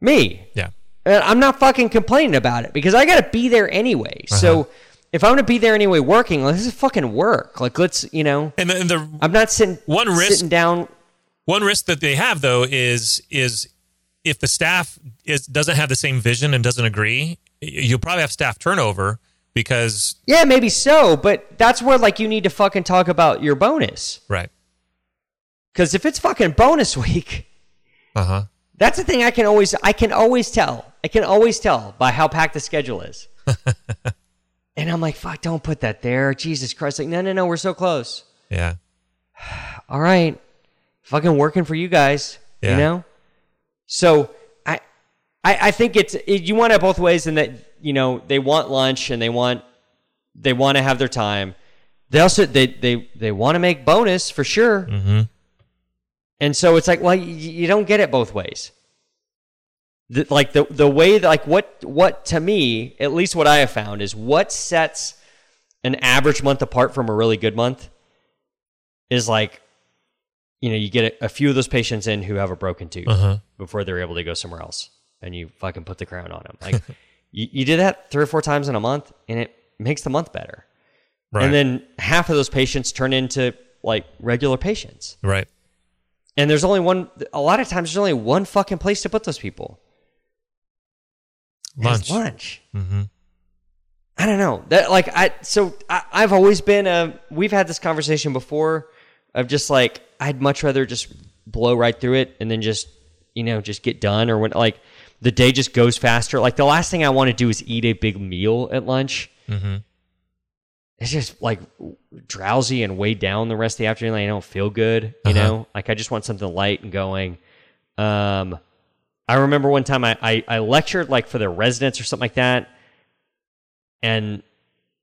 Me. Yeah. And I'm not fucking complaining about it because I got to be there anyway. Uh-huh. So if I'm going to be there anyway working, like, this is fucking work. Like, let's, you know, And the, and the I'm not sitting, One risk- sitting down. one risk that they have though is is if the staff is doesn't have the same vision and doesn't agree, you'll probably have staff turnover because Yeah, maybe so. But that's where, like, you need to fucking talk about your bonus. right. Because if it's fucking bonus [laughs] week, Uh huh. That's the thing I can always, I can always tell. I can always tell by how packed the schedule is. [laughs] and I'm like, fuck, don't put that there. Jesus Christ. Like, no, no, no, we're so close. Yeah. [sighs] all right, fucking working for you guys, Yeah. you know. So I, I, I think it's it, you want it both ways, in that you know they want lunch and they want they want to have their time. They also they they they want to make bonus for sure, Mm-hmm. And so it's like, well, you, you don't get it both ways. the, like the the way that, like what what to me at least what I have found is what sets an average month apart from a really good month is like you know you get a, few of those patients in who have a broken tooth Uh-huh. before they're able to go somewhere else and you fucking put the crown on them like [laughs] you, you do that three or four times in a month and it makes the month better Right. and then half of those patients turn into like regular patients right. And there's only one a lot of times there's only one fucking place to put those people Lunch. lunch Mm-hmm. I don't know that like I so I, I've always been a we've had this conversation before of just like I'd much rather just blow right through it and then just you know just get done or when like the day just goes faster like the last thing I want to do is eat a big meal at lunch Mm-hmm. It's just like drowsy and weighed down the rest of the afternoon like I don't feel good you Uh-huh. know like I just want something light and going um I remember one time I, I, I lectured like for the residents or something like that and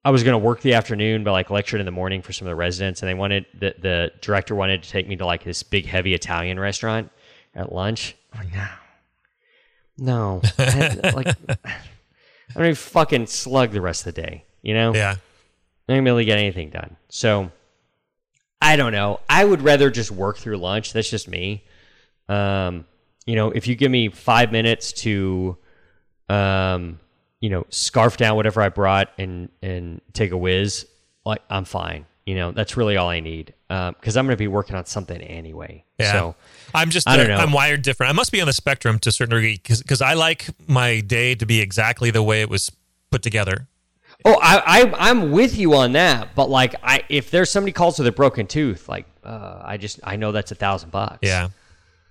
I was going to work the afternoon, but like lectured in the morning for some of the residents, and they wanted the the director wanted to take me to like this big heavy Italian restaurant at lunch. I'm like, no, no, [laughs] I, like I don't even fucking slug the rest of the day, you know? Yeah. I'm not gonna be able to get anything done. So I don't know. I would rather just work through lunch. That's just me. Um, you know, if you give me five minutes to, um, you know, scarf down whatever I brought and and take a whiz, like I'm fine. You know, that's really all I need because I'm going to be working on something anyway. Yeah. So I'm just I don't know. I'm wired different. I must be on the spectrum to a certain degree because I like my day to be exactly the way it was put together. Oh, I, I I'm with you on that, but like, I if there's somebody calls with a broken tooth, like, uh, I just I know that's a thousand bucks. Yeah.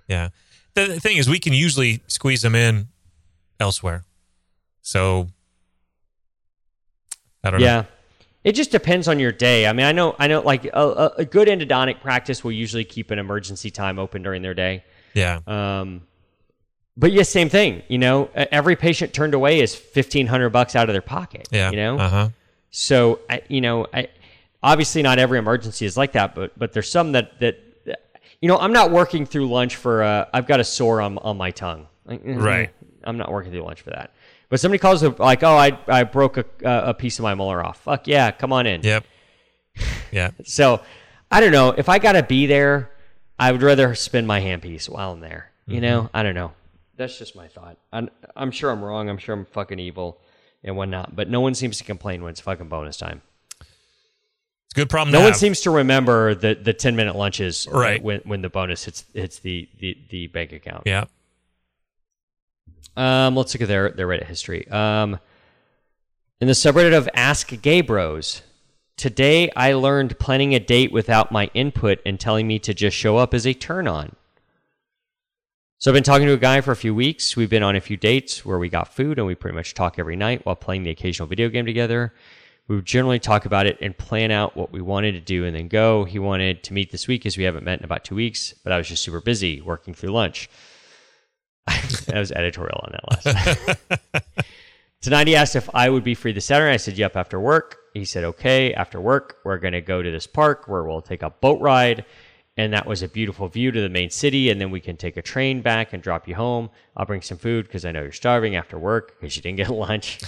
Yeah. The, thing is, we can usually squeeze them in elsewhere. So I don't know. yeah. It just depends on your day. I mean, I know I know like a, a, a good endodontic practice will usually keep an emergency time open during their day. Yeah. Um, but yes, same thing. You know, every patient turned away is fifteen hundred bucks out of their pocket. Yeah. You know, Uh huh. So I, you know, I obviously not every emergency is like that, but but there's some that that you know I'm not working through lunch for uh, I've got a sore on on my tongue. Like, eh, Right. I'm not working through lunch for that. But somebody calls like, oh, I I broke a a piece of my molar off. Fuck yeah, come on in. Yep. [sighs] Yeah. So I don't know if I gotta be there. I would rather spend my handpiece while I'm there. You know, I don't know. That's just my thought. I'm, I'm sure I'm wrong. I'm sure I'm fucking evil and whatnot. But no one seems to complain when it's fucking bonus time. It's a good problem. No one have. seems to remember the, the ten minute lunches Right. when when the bonus hits hits the the, the bank account. Yeah. Um, let's look at their their Reddit history. Um, in the subreddit of Ask Gay Bros, today I learned planning a date without my input and telling me to just show up is a turn on. So I've been talking to a guy for a few weeks. We've been on a few dates where we got food and we pretty much talk every night while playing the occasional video game together. We would generally talk about it and plan out what we wanted to do and then go. He wanted to meet this week as we haven't met in about two weeks, but I was just super busy working through lunch. [laughs] I was editorial on that last. [laughs] Tonight he asked if I would be free this Saturday. I said, yep, after work. He said, okay, after work, we're going to go to this park where we'll take a boat ride. And that was a beautiful view to the main city. And then we can take a train back and drop you home. I'll bring some food because I know you're starving after work because you didn't get [laughs] lunch.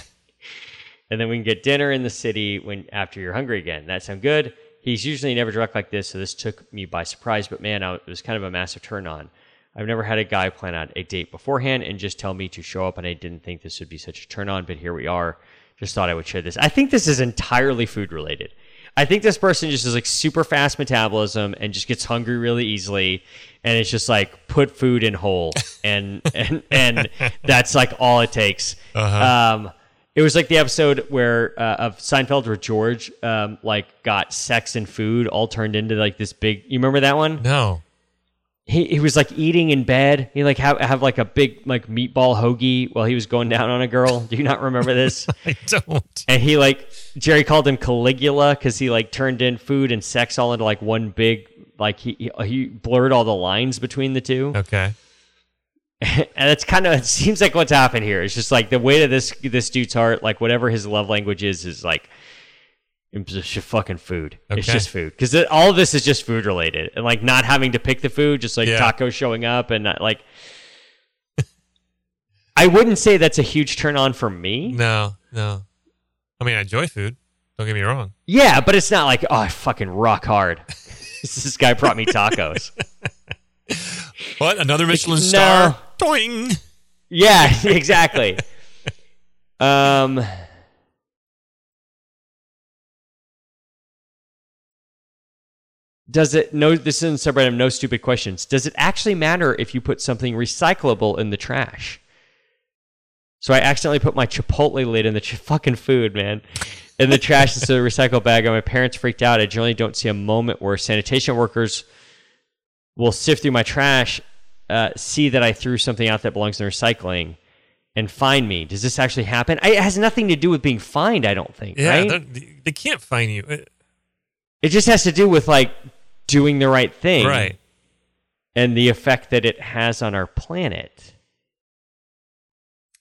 and then we can get dinner in the city when after you're hungry again. That sound good? He's usually never direct like this, so this took me by surprise. But man, I, it was kind of a massive turn on. I've never had a guy plan out a date beforehand and just tell me to show up, and I didn't think this would be such a turn on. But here we are. Just thought I would share this. I think this is entirely food related. I think this person just is like super fast metabolism and just gets hungry really easily, and it's just like put food in whole, [laughs] and and and that's like all it takes. Um, it was like the episode where uh, of Seinfeld where George um, like got sex and food all turned into like this big. You remember that one? No. He, he was like eating in bed. He like have, have like a big like meatball hoagie while he was going down on a girl. Do you not remember this? [laughs] I don't. and he like Jerry called him Caligula because he like turned in food and sex all into like one big like he he blurred all the lines between the two. Okay. [laughs] and it's kind of it seems like what's happened here. It's just like the weight of this this dude's heart, like whatever his love language is, is like it's just fucking food. It's just food because all of this is just food related, and like not having to pick the food, just like Yeah. tacos showing up, and not, like. I wouldn't say that's a huge turn on for me. No, no. I mean, I enjoy food. Don't get me wrong. Yeah, but it's not like oh, I fucking rock hard. [laughs] this guy brought me tacos. [laughs] What? Another Michelin no. star? Doing. Yeah, [laughs] exactly. um. Does it no this is in subreddit no stupid questions. Does it actually matter if you put something recyclable in the trash? So I accidentally put my Chipotle lid in the ch- fucking food, man, in the trash instead of the recycle bag, and my parents freaked out. I generally don't see a moment where sanitation workers will sift through my trash, uh, see that I threw something out that belongs in recycling, and find me. Does this actually happen? I, it has nothing to do with being fined. I don't think. Yeah, right? they're- can't find you. Uh, It just has to do with like doing the right thing, Right. And the effect that it has on our planet.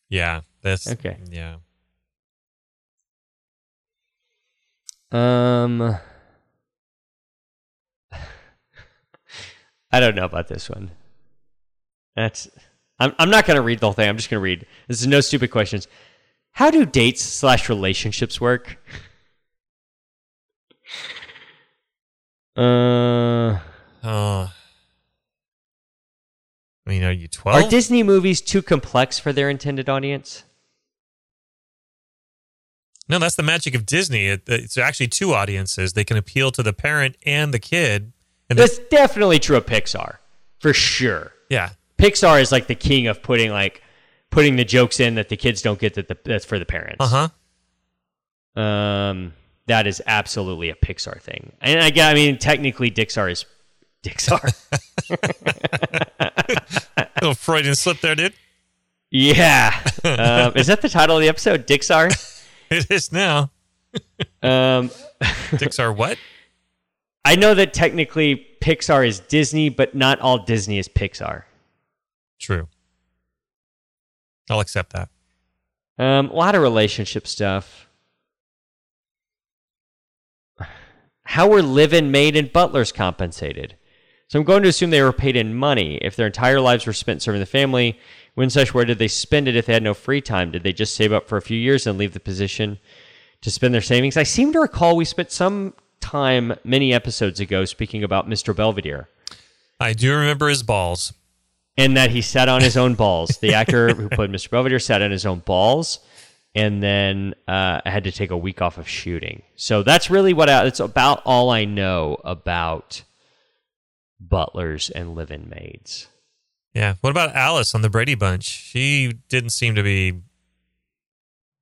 Yeah. That's Okay. Yeah. Um, [laughs] I don't know about this one. That's I'm I'm not going to read the whole thing. I'm just going to read. This is no stupid questions. How do dates slash relationships work? [laughs] Uh, Oh. I mean, are you twelve? are Disney movies too complex for their intended audience? no, that's the magic of Disney. It, it's actually two audiences. They can appeal to the parent and the kid. And the- That's definitely true of Pixar, for sure. yeah, Pixar is like the king of putting like putting the jokes in that the kids don't get that the, that's for the parents. uh huh. Um, that is absolutely a Pixar thing, and I, I mean, technically, Dixar is Dixar. [laughs] [laughs] Little Freudian slip there, dude. yeah, [laughs] um, is that the title of the episode? Dixar. It is now. Um, Dicks are what? I know that technically Pixar is Disney, but not all Disney is Pixar. True. I'll accept that. Um, a lot of relationship stuff. How were live-in maid and butlers compensated? So I'm going to assume they were paid in money. If their entire lives were spent serving the family, when such, where did they spend it if they had no free time? Did they just save up for a few years and leave the position to spend their savings? I seem to recall we spent some time many episodes ago speaking about Mr. Belvedere I do remember his balls. and that he sat on his own balls. The actor who played Mr. Belvedere sat on his own balls, and then uh, I had to take a week off of shooting. So that's really what I, it's about. All I know about butlers and live-in maids. Yeah. What about Alice on the Brady Bunch? She didn't seem to be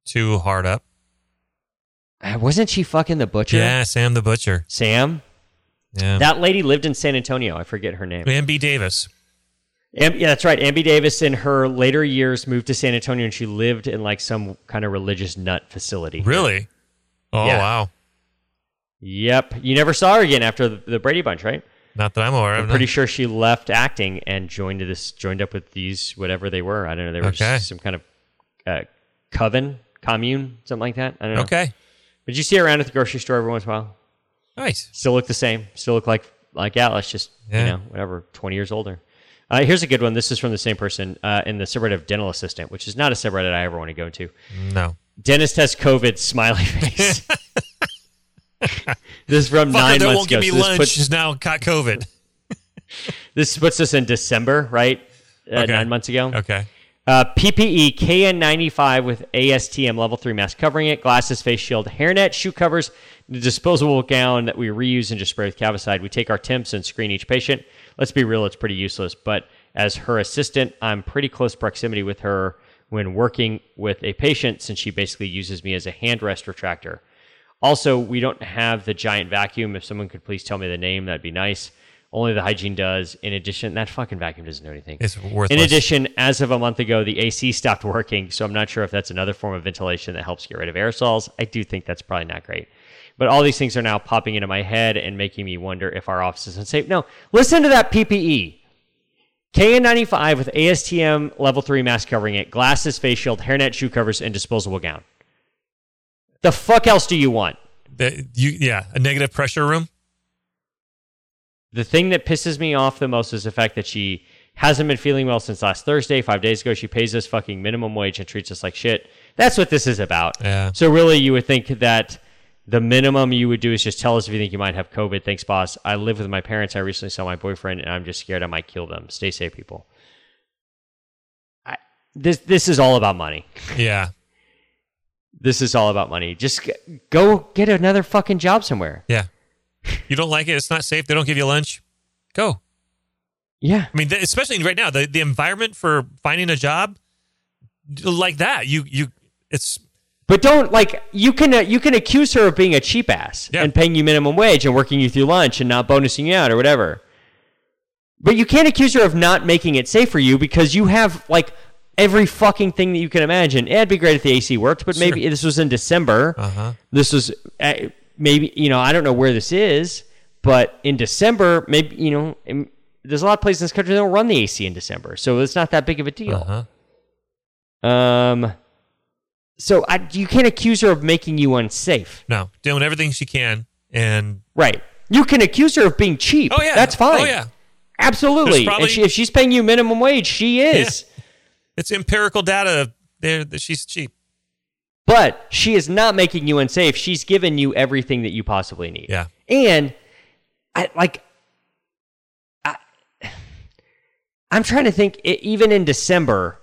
too hard up. Uh, wasn't she fucking the butcher? Yeah, Sam the Butcher. Sam. Yeah. That lady lived in San Antonio. I forget her name. Ann B. Davis. Am- yeah, that's right. Ann B. Davis, in her later years, moved to San Antonio, and she lived in like some kind of religious nut facility. Really? Oh, Yeah. wow. Yep. You never saw her again after the, the Brady Bunch, right? Not that I'm aware of. I'm pretty sure she left acting and joined this, joined up with these whatever they were. I don't know. They were Okay. some kind of uh, coven, commune, something like that. I don't know. Okay. But you see her around at the grocery store every once in a while. Nice. Still look the same. Still look like like Alice, just Yeah. you know, whatever, twenty years older. Uh, here's a good one. This is from the same person uh, in the subreddit of dental assistant, which is not a subreddit I ever want to go to. No. Dentist has COVID, smiley [laughs] face. [laughs] this is from Fucker nine that months won't ago. give me So this lunch puts- has now caught COVID. [laughs] This puts us in December, right? Uh, Okay. Nine months ago. Okay. Uh, PPE KN95 with ASTM level 3 mask covering it, glasses, face shield, hairnet, shoe covers, the disposable gown that we reuse and just spray with Cavicide. We take our temps and screen each patient. Let's be real, it's pretty useless. But as her assistant, I'm pretty close proximity with her when working with a patient since she basically uses me as a hand rest retractor. Also, we don't have the giant vacuum. If someone could please tell me the name, that'd be nice. Only the hygiene does. In addition, that fucking vacuum doesn't do anything. It's worthless. In addition, as of a month ago, the AC stopped working, so I'm not sure if that's another form of ventilation that helps get rid of aerosols. I do think that's probably not great. But all these things are now popping into my head and making me wonder if our office is unsafe. No, listen to that PPE. KN95 with ASTM level 3 mask covering it, glasses, face shield, hairnet, shoe covers, and disposable gown. The fuck else do you want? The- you, yeah, a negative pressure room. The thing that pisses me off the most is the fact that she Hasn't been feeling well since last Thursday. Five days ago, she pays us fucking minimum wage and treats us like shit. That's what this is about. Yeah. So really, you would think that the minimum you would do is just tell us if you think you might have COVID. Thanks, boss. I live with my parents. I recently saw my boyfriend, and I'm just scared I might kill them. Stay safe, people. I, this this is all about money. [laughs] Yeah. This is all about money. Just go get another fucking job somewhere. Yeah. You don't like it? It's not safe. They don't give you lunch. Go. Yeah. I mean, especially right now, the, the environment for finding a job like that, you you it's But don't like you can uh, you can accuse her of being a cheap ass Yeah. and paying you minimum wage and working you through lunch and not bonusing you out or whatever. But you can't accuse her of not making it safe for you because you have like every fucking thing that you can imagine. It'd be great if the AC worked, but maybe this was in December. uh-huh. This was uh, maybe you know I don't know where this is, but in December maybe you know em- there's a lot of places in this country that don't run the AC in December, so it's not that big of a deal. Uh-huh. Um, so I, you can't accuse her of making you unsafe, No, doing everything she can and right? You can accuse her of being cheap. Oh yeah. that's oh, fine. Oh yeah. absolutely. Probably- and she, if she's paying you minimum wage, she is. It's empirical data there that she's cheap. But she is not making you unsafe. She's given you everything that you possibly need. Yeah. And I like I I'm trying to think even in December,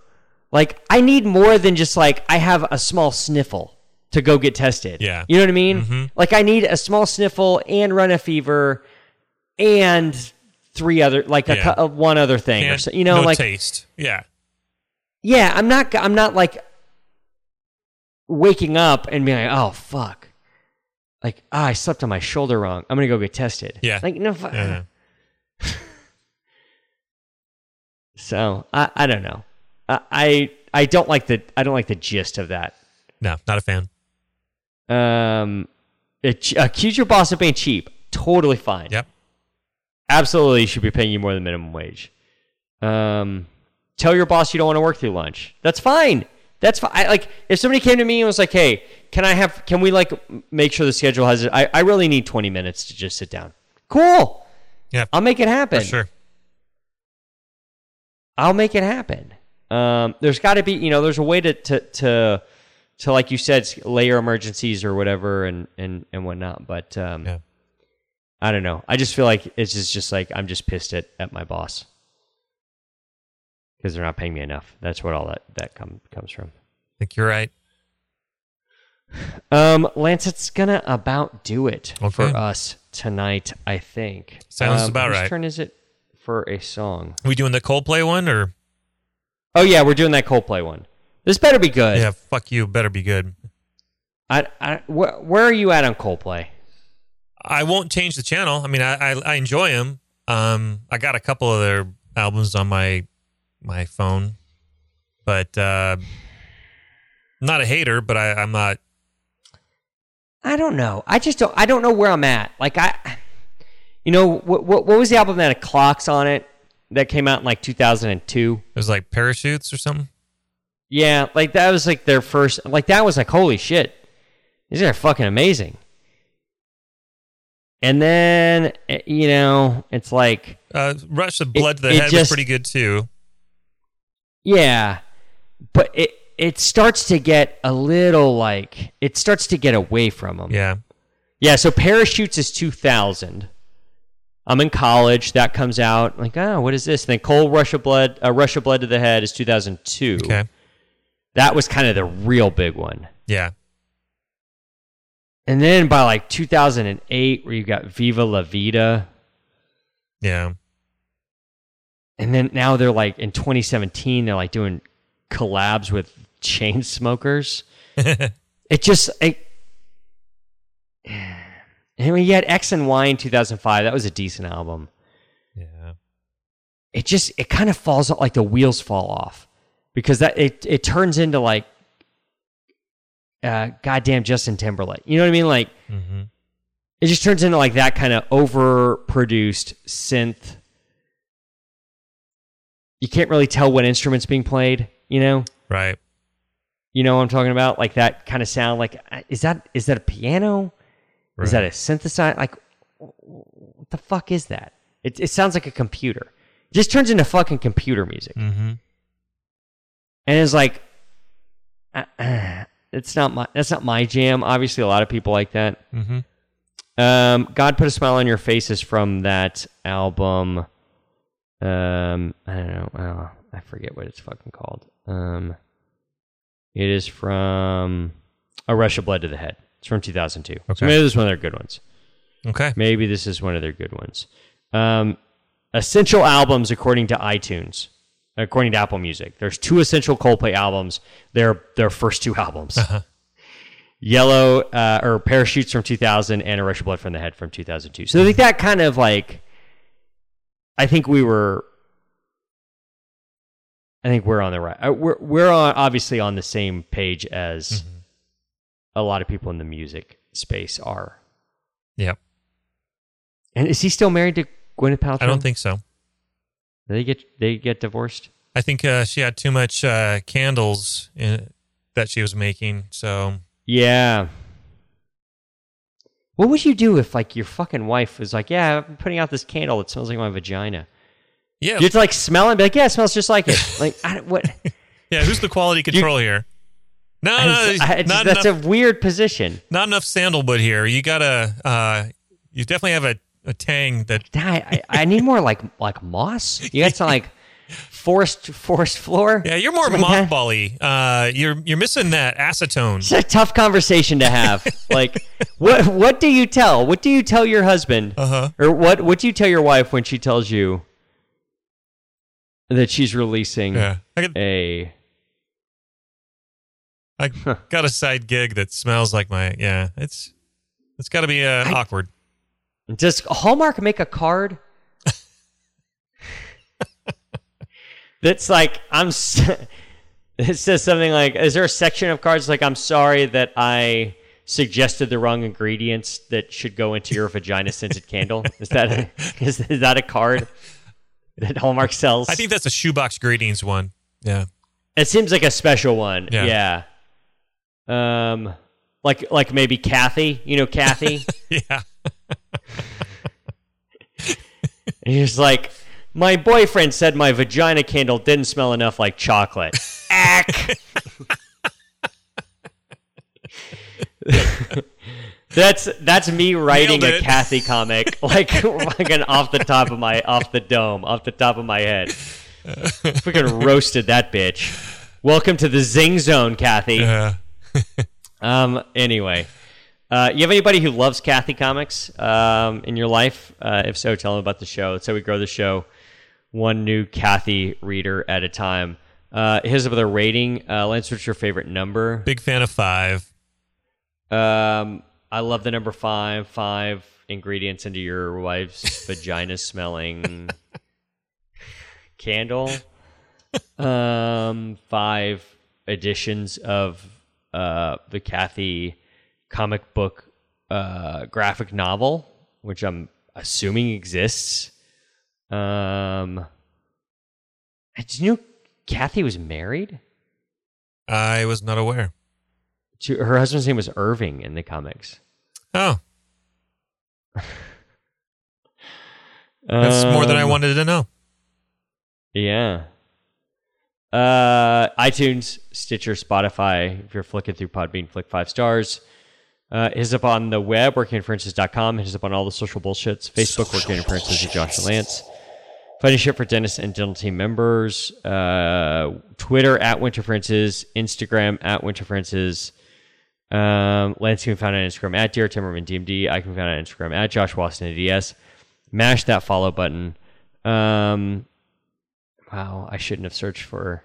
like I need more than just like I have a small sniffle to go get tested. Yeah. You know what I mean? Mhm. Like I need a small sniffle and run a fever and three other like a, Yeah. cou- uh, one other thing or so, you know no like taste. Yeah. yeah, I'm not. I'm not like waking up and being like, "Oh fuck," like ah, I slept on my shoulder wrong. I'm gonna go get tested. Yeah. like no. Fu- Yeah. [laughs] So I, I don't know. I, I I don't like the I don't like the gist of that. No, not a fan. Um, it, accuse your boss of being cheap. Totally fine. Yep. Absolutely, should be paying you more than minimum wage. Um, tell your boss you don't want to work through lunch. That's fine. That's fine. I, like if somebody came to me and was like, "Hey, can I have? Can we like make sure the schedule has it? I, I really need twenty minutes to just sit down. Cool. Yeah. I'll make it happen. For sure. I'll make it happen. Um, there's got to be, you know, there's a way to, to, to, to, like you said, layer emergencies or whatever and, and, and whatnot. But, um, Yeah. I don't know. I just feel like it's just, just like, I'm just pissed at, at my boss because they're not paying me enough. That's what all that, that come, comes from. I think you're right. Um, Lance, it's gonna about do it for us tonight, I think. Sounds Um, about whose right. turn is it for a song? Are we doing the Coldplay one or Oh yeah, we're doing that Coldplay one. This better be good. yeah? Fuck you. Better be good. I, I, wh- where are you at on Coldplay? I won't change the channel. I mean, I I, I enjoy them. Um, I got a couple of their albums on my my phone, but uh, not a hater. But I, I'm not. I don't know. I just don't. I don't know where I'm at. Like I, you know, what what, what was the album that had clocks on it that came out in like 2002? It was like parachutes or something. Yeah, like that was like their first. Like that was like holy shit, these are fucking amazing. And then eh, you know, it's like Uh, Rush of Blood to the it Head was pretty good too. yeah, but it it starts to get a little like it starts to get away from them. Yeah, Yeah, so Parachutes is 2000. I'm in college. That comes out. Like, oh, what is this? And then Cold Rush of Blood, uh, Rush of Blood to the Head is 2002. okay, That was kind of the real big one. yeah, And then by like 2008, where you got Viva La Vida. yeah. And then now they're like, in 2017, they're like doing collabs with Chainsmokers. [laughs] it just, it, and when you had X and Y in 2005, that was a decent album. yeah. it just it kind of falls off, like the wheels fall off because that it it turns into like uh goddamn Justin Timberlake. You know what I mean? Like mm-hmm. it just turns into like that kind of overproduced synth. You can't really tell what instruments being played, you know? Right. You know what I'm talking about? Like that kind of sound like uh, is that is that a piano? Is that a synthesizer? Like what the fuck is that? It it sounds like a computer. just turns into fucking computer music. Mm-hmm. and it's like uh, uh, it's not my that's not my jam obviously a lot of people like that Mm-hmm. um god put a smile on your face is from that album um i don't know oh, i forget what it's fucking called um it is from a rush of blood to the head it's from 2002 so maybe this is one of their good ones Okay. maybe this is one of their good ones um essential albums according to itunes according to Apple Music. There's two essential Coldplay albums. They're their first two albums. Yellow uh, or Parachutes from 2000 and A Rush of Blood from the Head from 2002. So I think that kind of like, I think we were, I think we're on the right. uh, We're we're on, obviously on the same page as a lot of people in the music space are. Yep. And is he still married to Gwyneth Paltrow? I don't think so. they get they get divorced. I think uh, she had too much uh, candles in, that she was making. So Yeah. What would you do if like your fucking wife was like, "Yeah, I'm putting out this candle that smells like my vagina." yeah, You'd like smell it, and be like, "Yeah, it smells just like it." like, I, don't- what? [laughs] yeah. Who's the quality [laughs] control here? No, no, I- I- not that's enough. a weird position. not enough sandalwood here. You gotta. Uh, you definitely have a, a tang that. I, I, I need more like like moss. You got some like [laughs] forest forest floor. Yeah, you're more mothbally. Uh, you're you're missing that acetone. It's a tough conversation to have. [laughs] like, what what do you tell? What do you tell your husband? Uh huh. Or what what do you tell your wife when she tells you that she's releasing Yeah, got, a I got a side gig that smells like my. Yeah, it's it's got to be uh, I- awkward. Does Hallmark make a card? That's like I'm. [laughs] It says something like, "Is there a section of cards like I'm sorry that I suggested the wrong ingredients that should go into your vagina scented candle"? Is that a, [laughs] is, is that a card that Hallmark sells? I think that's a shoebox greetings one. Yeah. it seems like a special one. Yeah. Yeah. Um, like like maybe Cathy. You know Cathy. [laughs] Yeah. And he's like, my boyfriend said my vagina candle didn't smell enough like chocolate. Ack. [laughs] that's that's me writing a. Cathy comic, like [laughs] fucking off the top of my off the dome, off the top of my head. Fucking roasted that bitch. Welcome to the Zing Zone, Cathy. Yeah. Um. Anyway, uh, you have anybody who loves Cathy comics um, in your life? Uh, if so, tell them about the show. That's how we grow the show, one new Cathy reader at a time. Uh, here's another rating. Uh, Lance, what's your favorite number? Big fan of five. Um, I love the number five. Five ingredients into your wife's [laughs] vagina smelling [laughs] candle. Um, five editions of uh, the Cathy comic book uh, graphic novel, which I'm assuming exists. Um, did you know Cathy was married? I was not aware. To, her husband's name was Irving in the comics. Oh, [laughs] that's more than I Um, wanted to know. Yeah. Uh, iTunes, Stitcher, Spotify. If you're flicking through Podbean, flick five stars. Uh, us up on the web, workinginterferences.com. Hit us up on all the social bullshits. Facebook, Working Interferences with Josh and Lance. Funny shit for dentists and dental team members. Uh, Twitter at Winterferences. Instagram at Winterferences. Um, Lance can be found on Instagram at Dear Timmerman DMD. I can be found on Instagram at Josh Watson ADS. Mash that follow button. Um, wow, I shouldn't have searched for.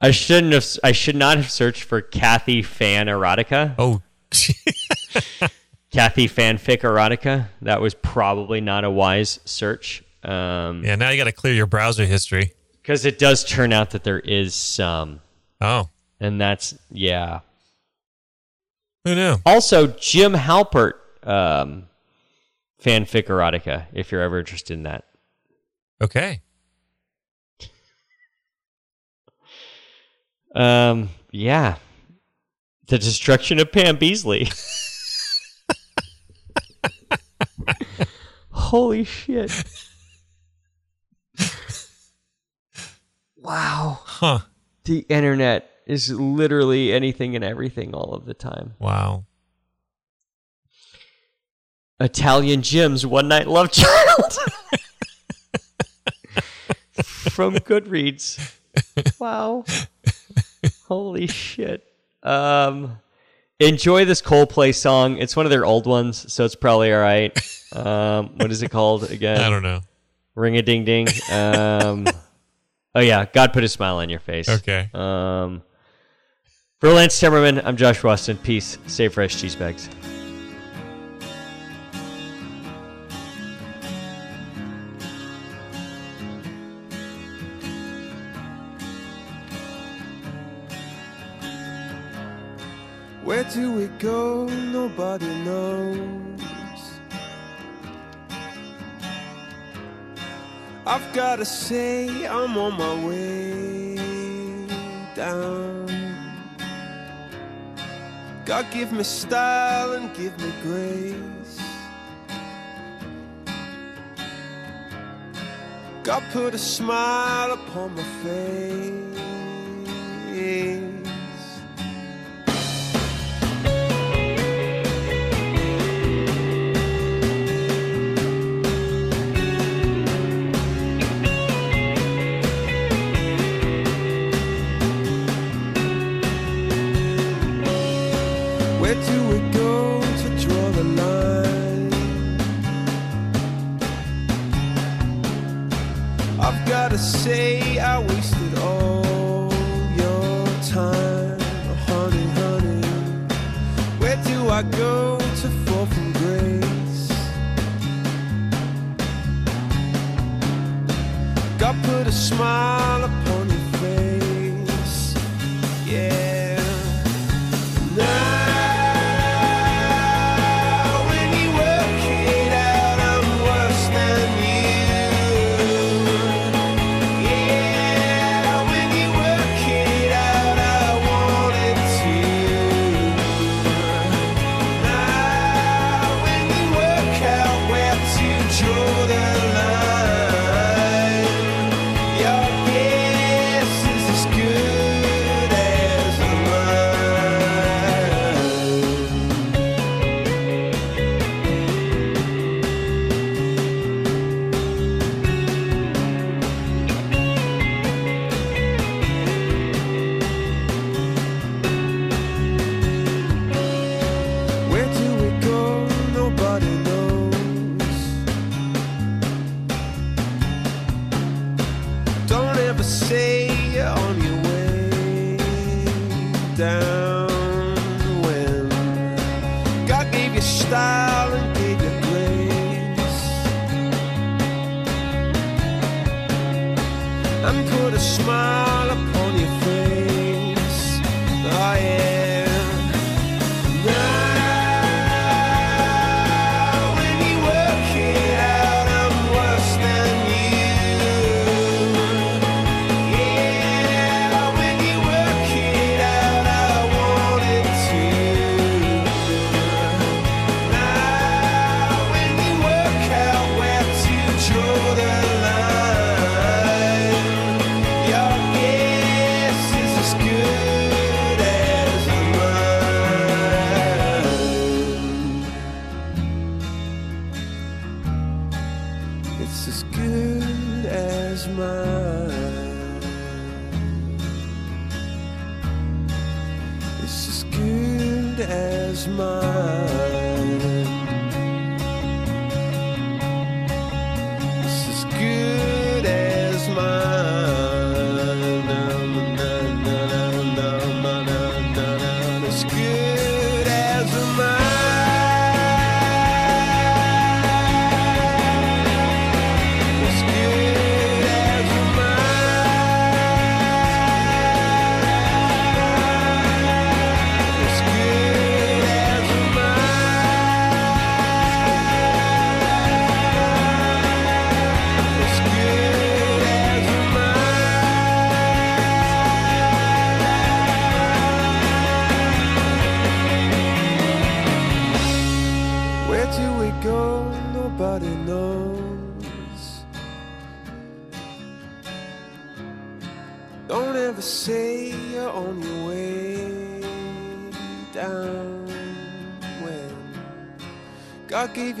I shouldn't have. I should not have searched for Cathy fan erotica. Oh, [laughs] Cathy fanfic erotica. That was probably not a wise search. Um, yeah. Now you got to clear your browser history. because it does turn out that there is some, Oh, and that's yeah. who knew? Also, Jim Halpert um, fanfic erotica. If you're ever interested in that. Okay. Um, yeah. The destruction of Pam Beesly. [laughs] Holy shit. wow. Huh. The internet is literally anything and everything all of the time. Wow. Italian Jim's One Night Love Child. [laughs] From Goodreads. Wow. Holy shit. Um enjoy this Coldplay song. It's one of their old ones, so it's probably all right. Um what is it called again? I don't know. Ring a ding ding. Um Oh yeah, God put a smile on your face. Okay. Um for Lance Timmerman, I'm Josh Weston. Peace. Stay fresh, cheese bags. Where do we go? Nobody knows. I've gotta say, I'm on my way down. God give me style and give me grace. God put a smile upon my face.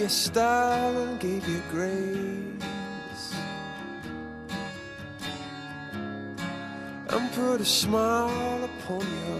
God gave you style and gave you grace and put a smile upon your.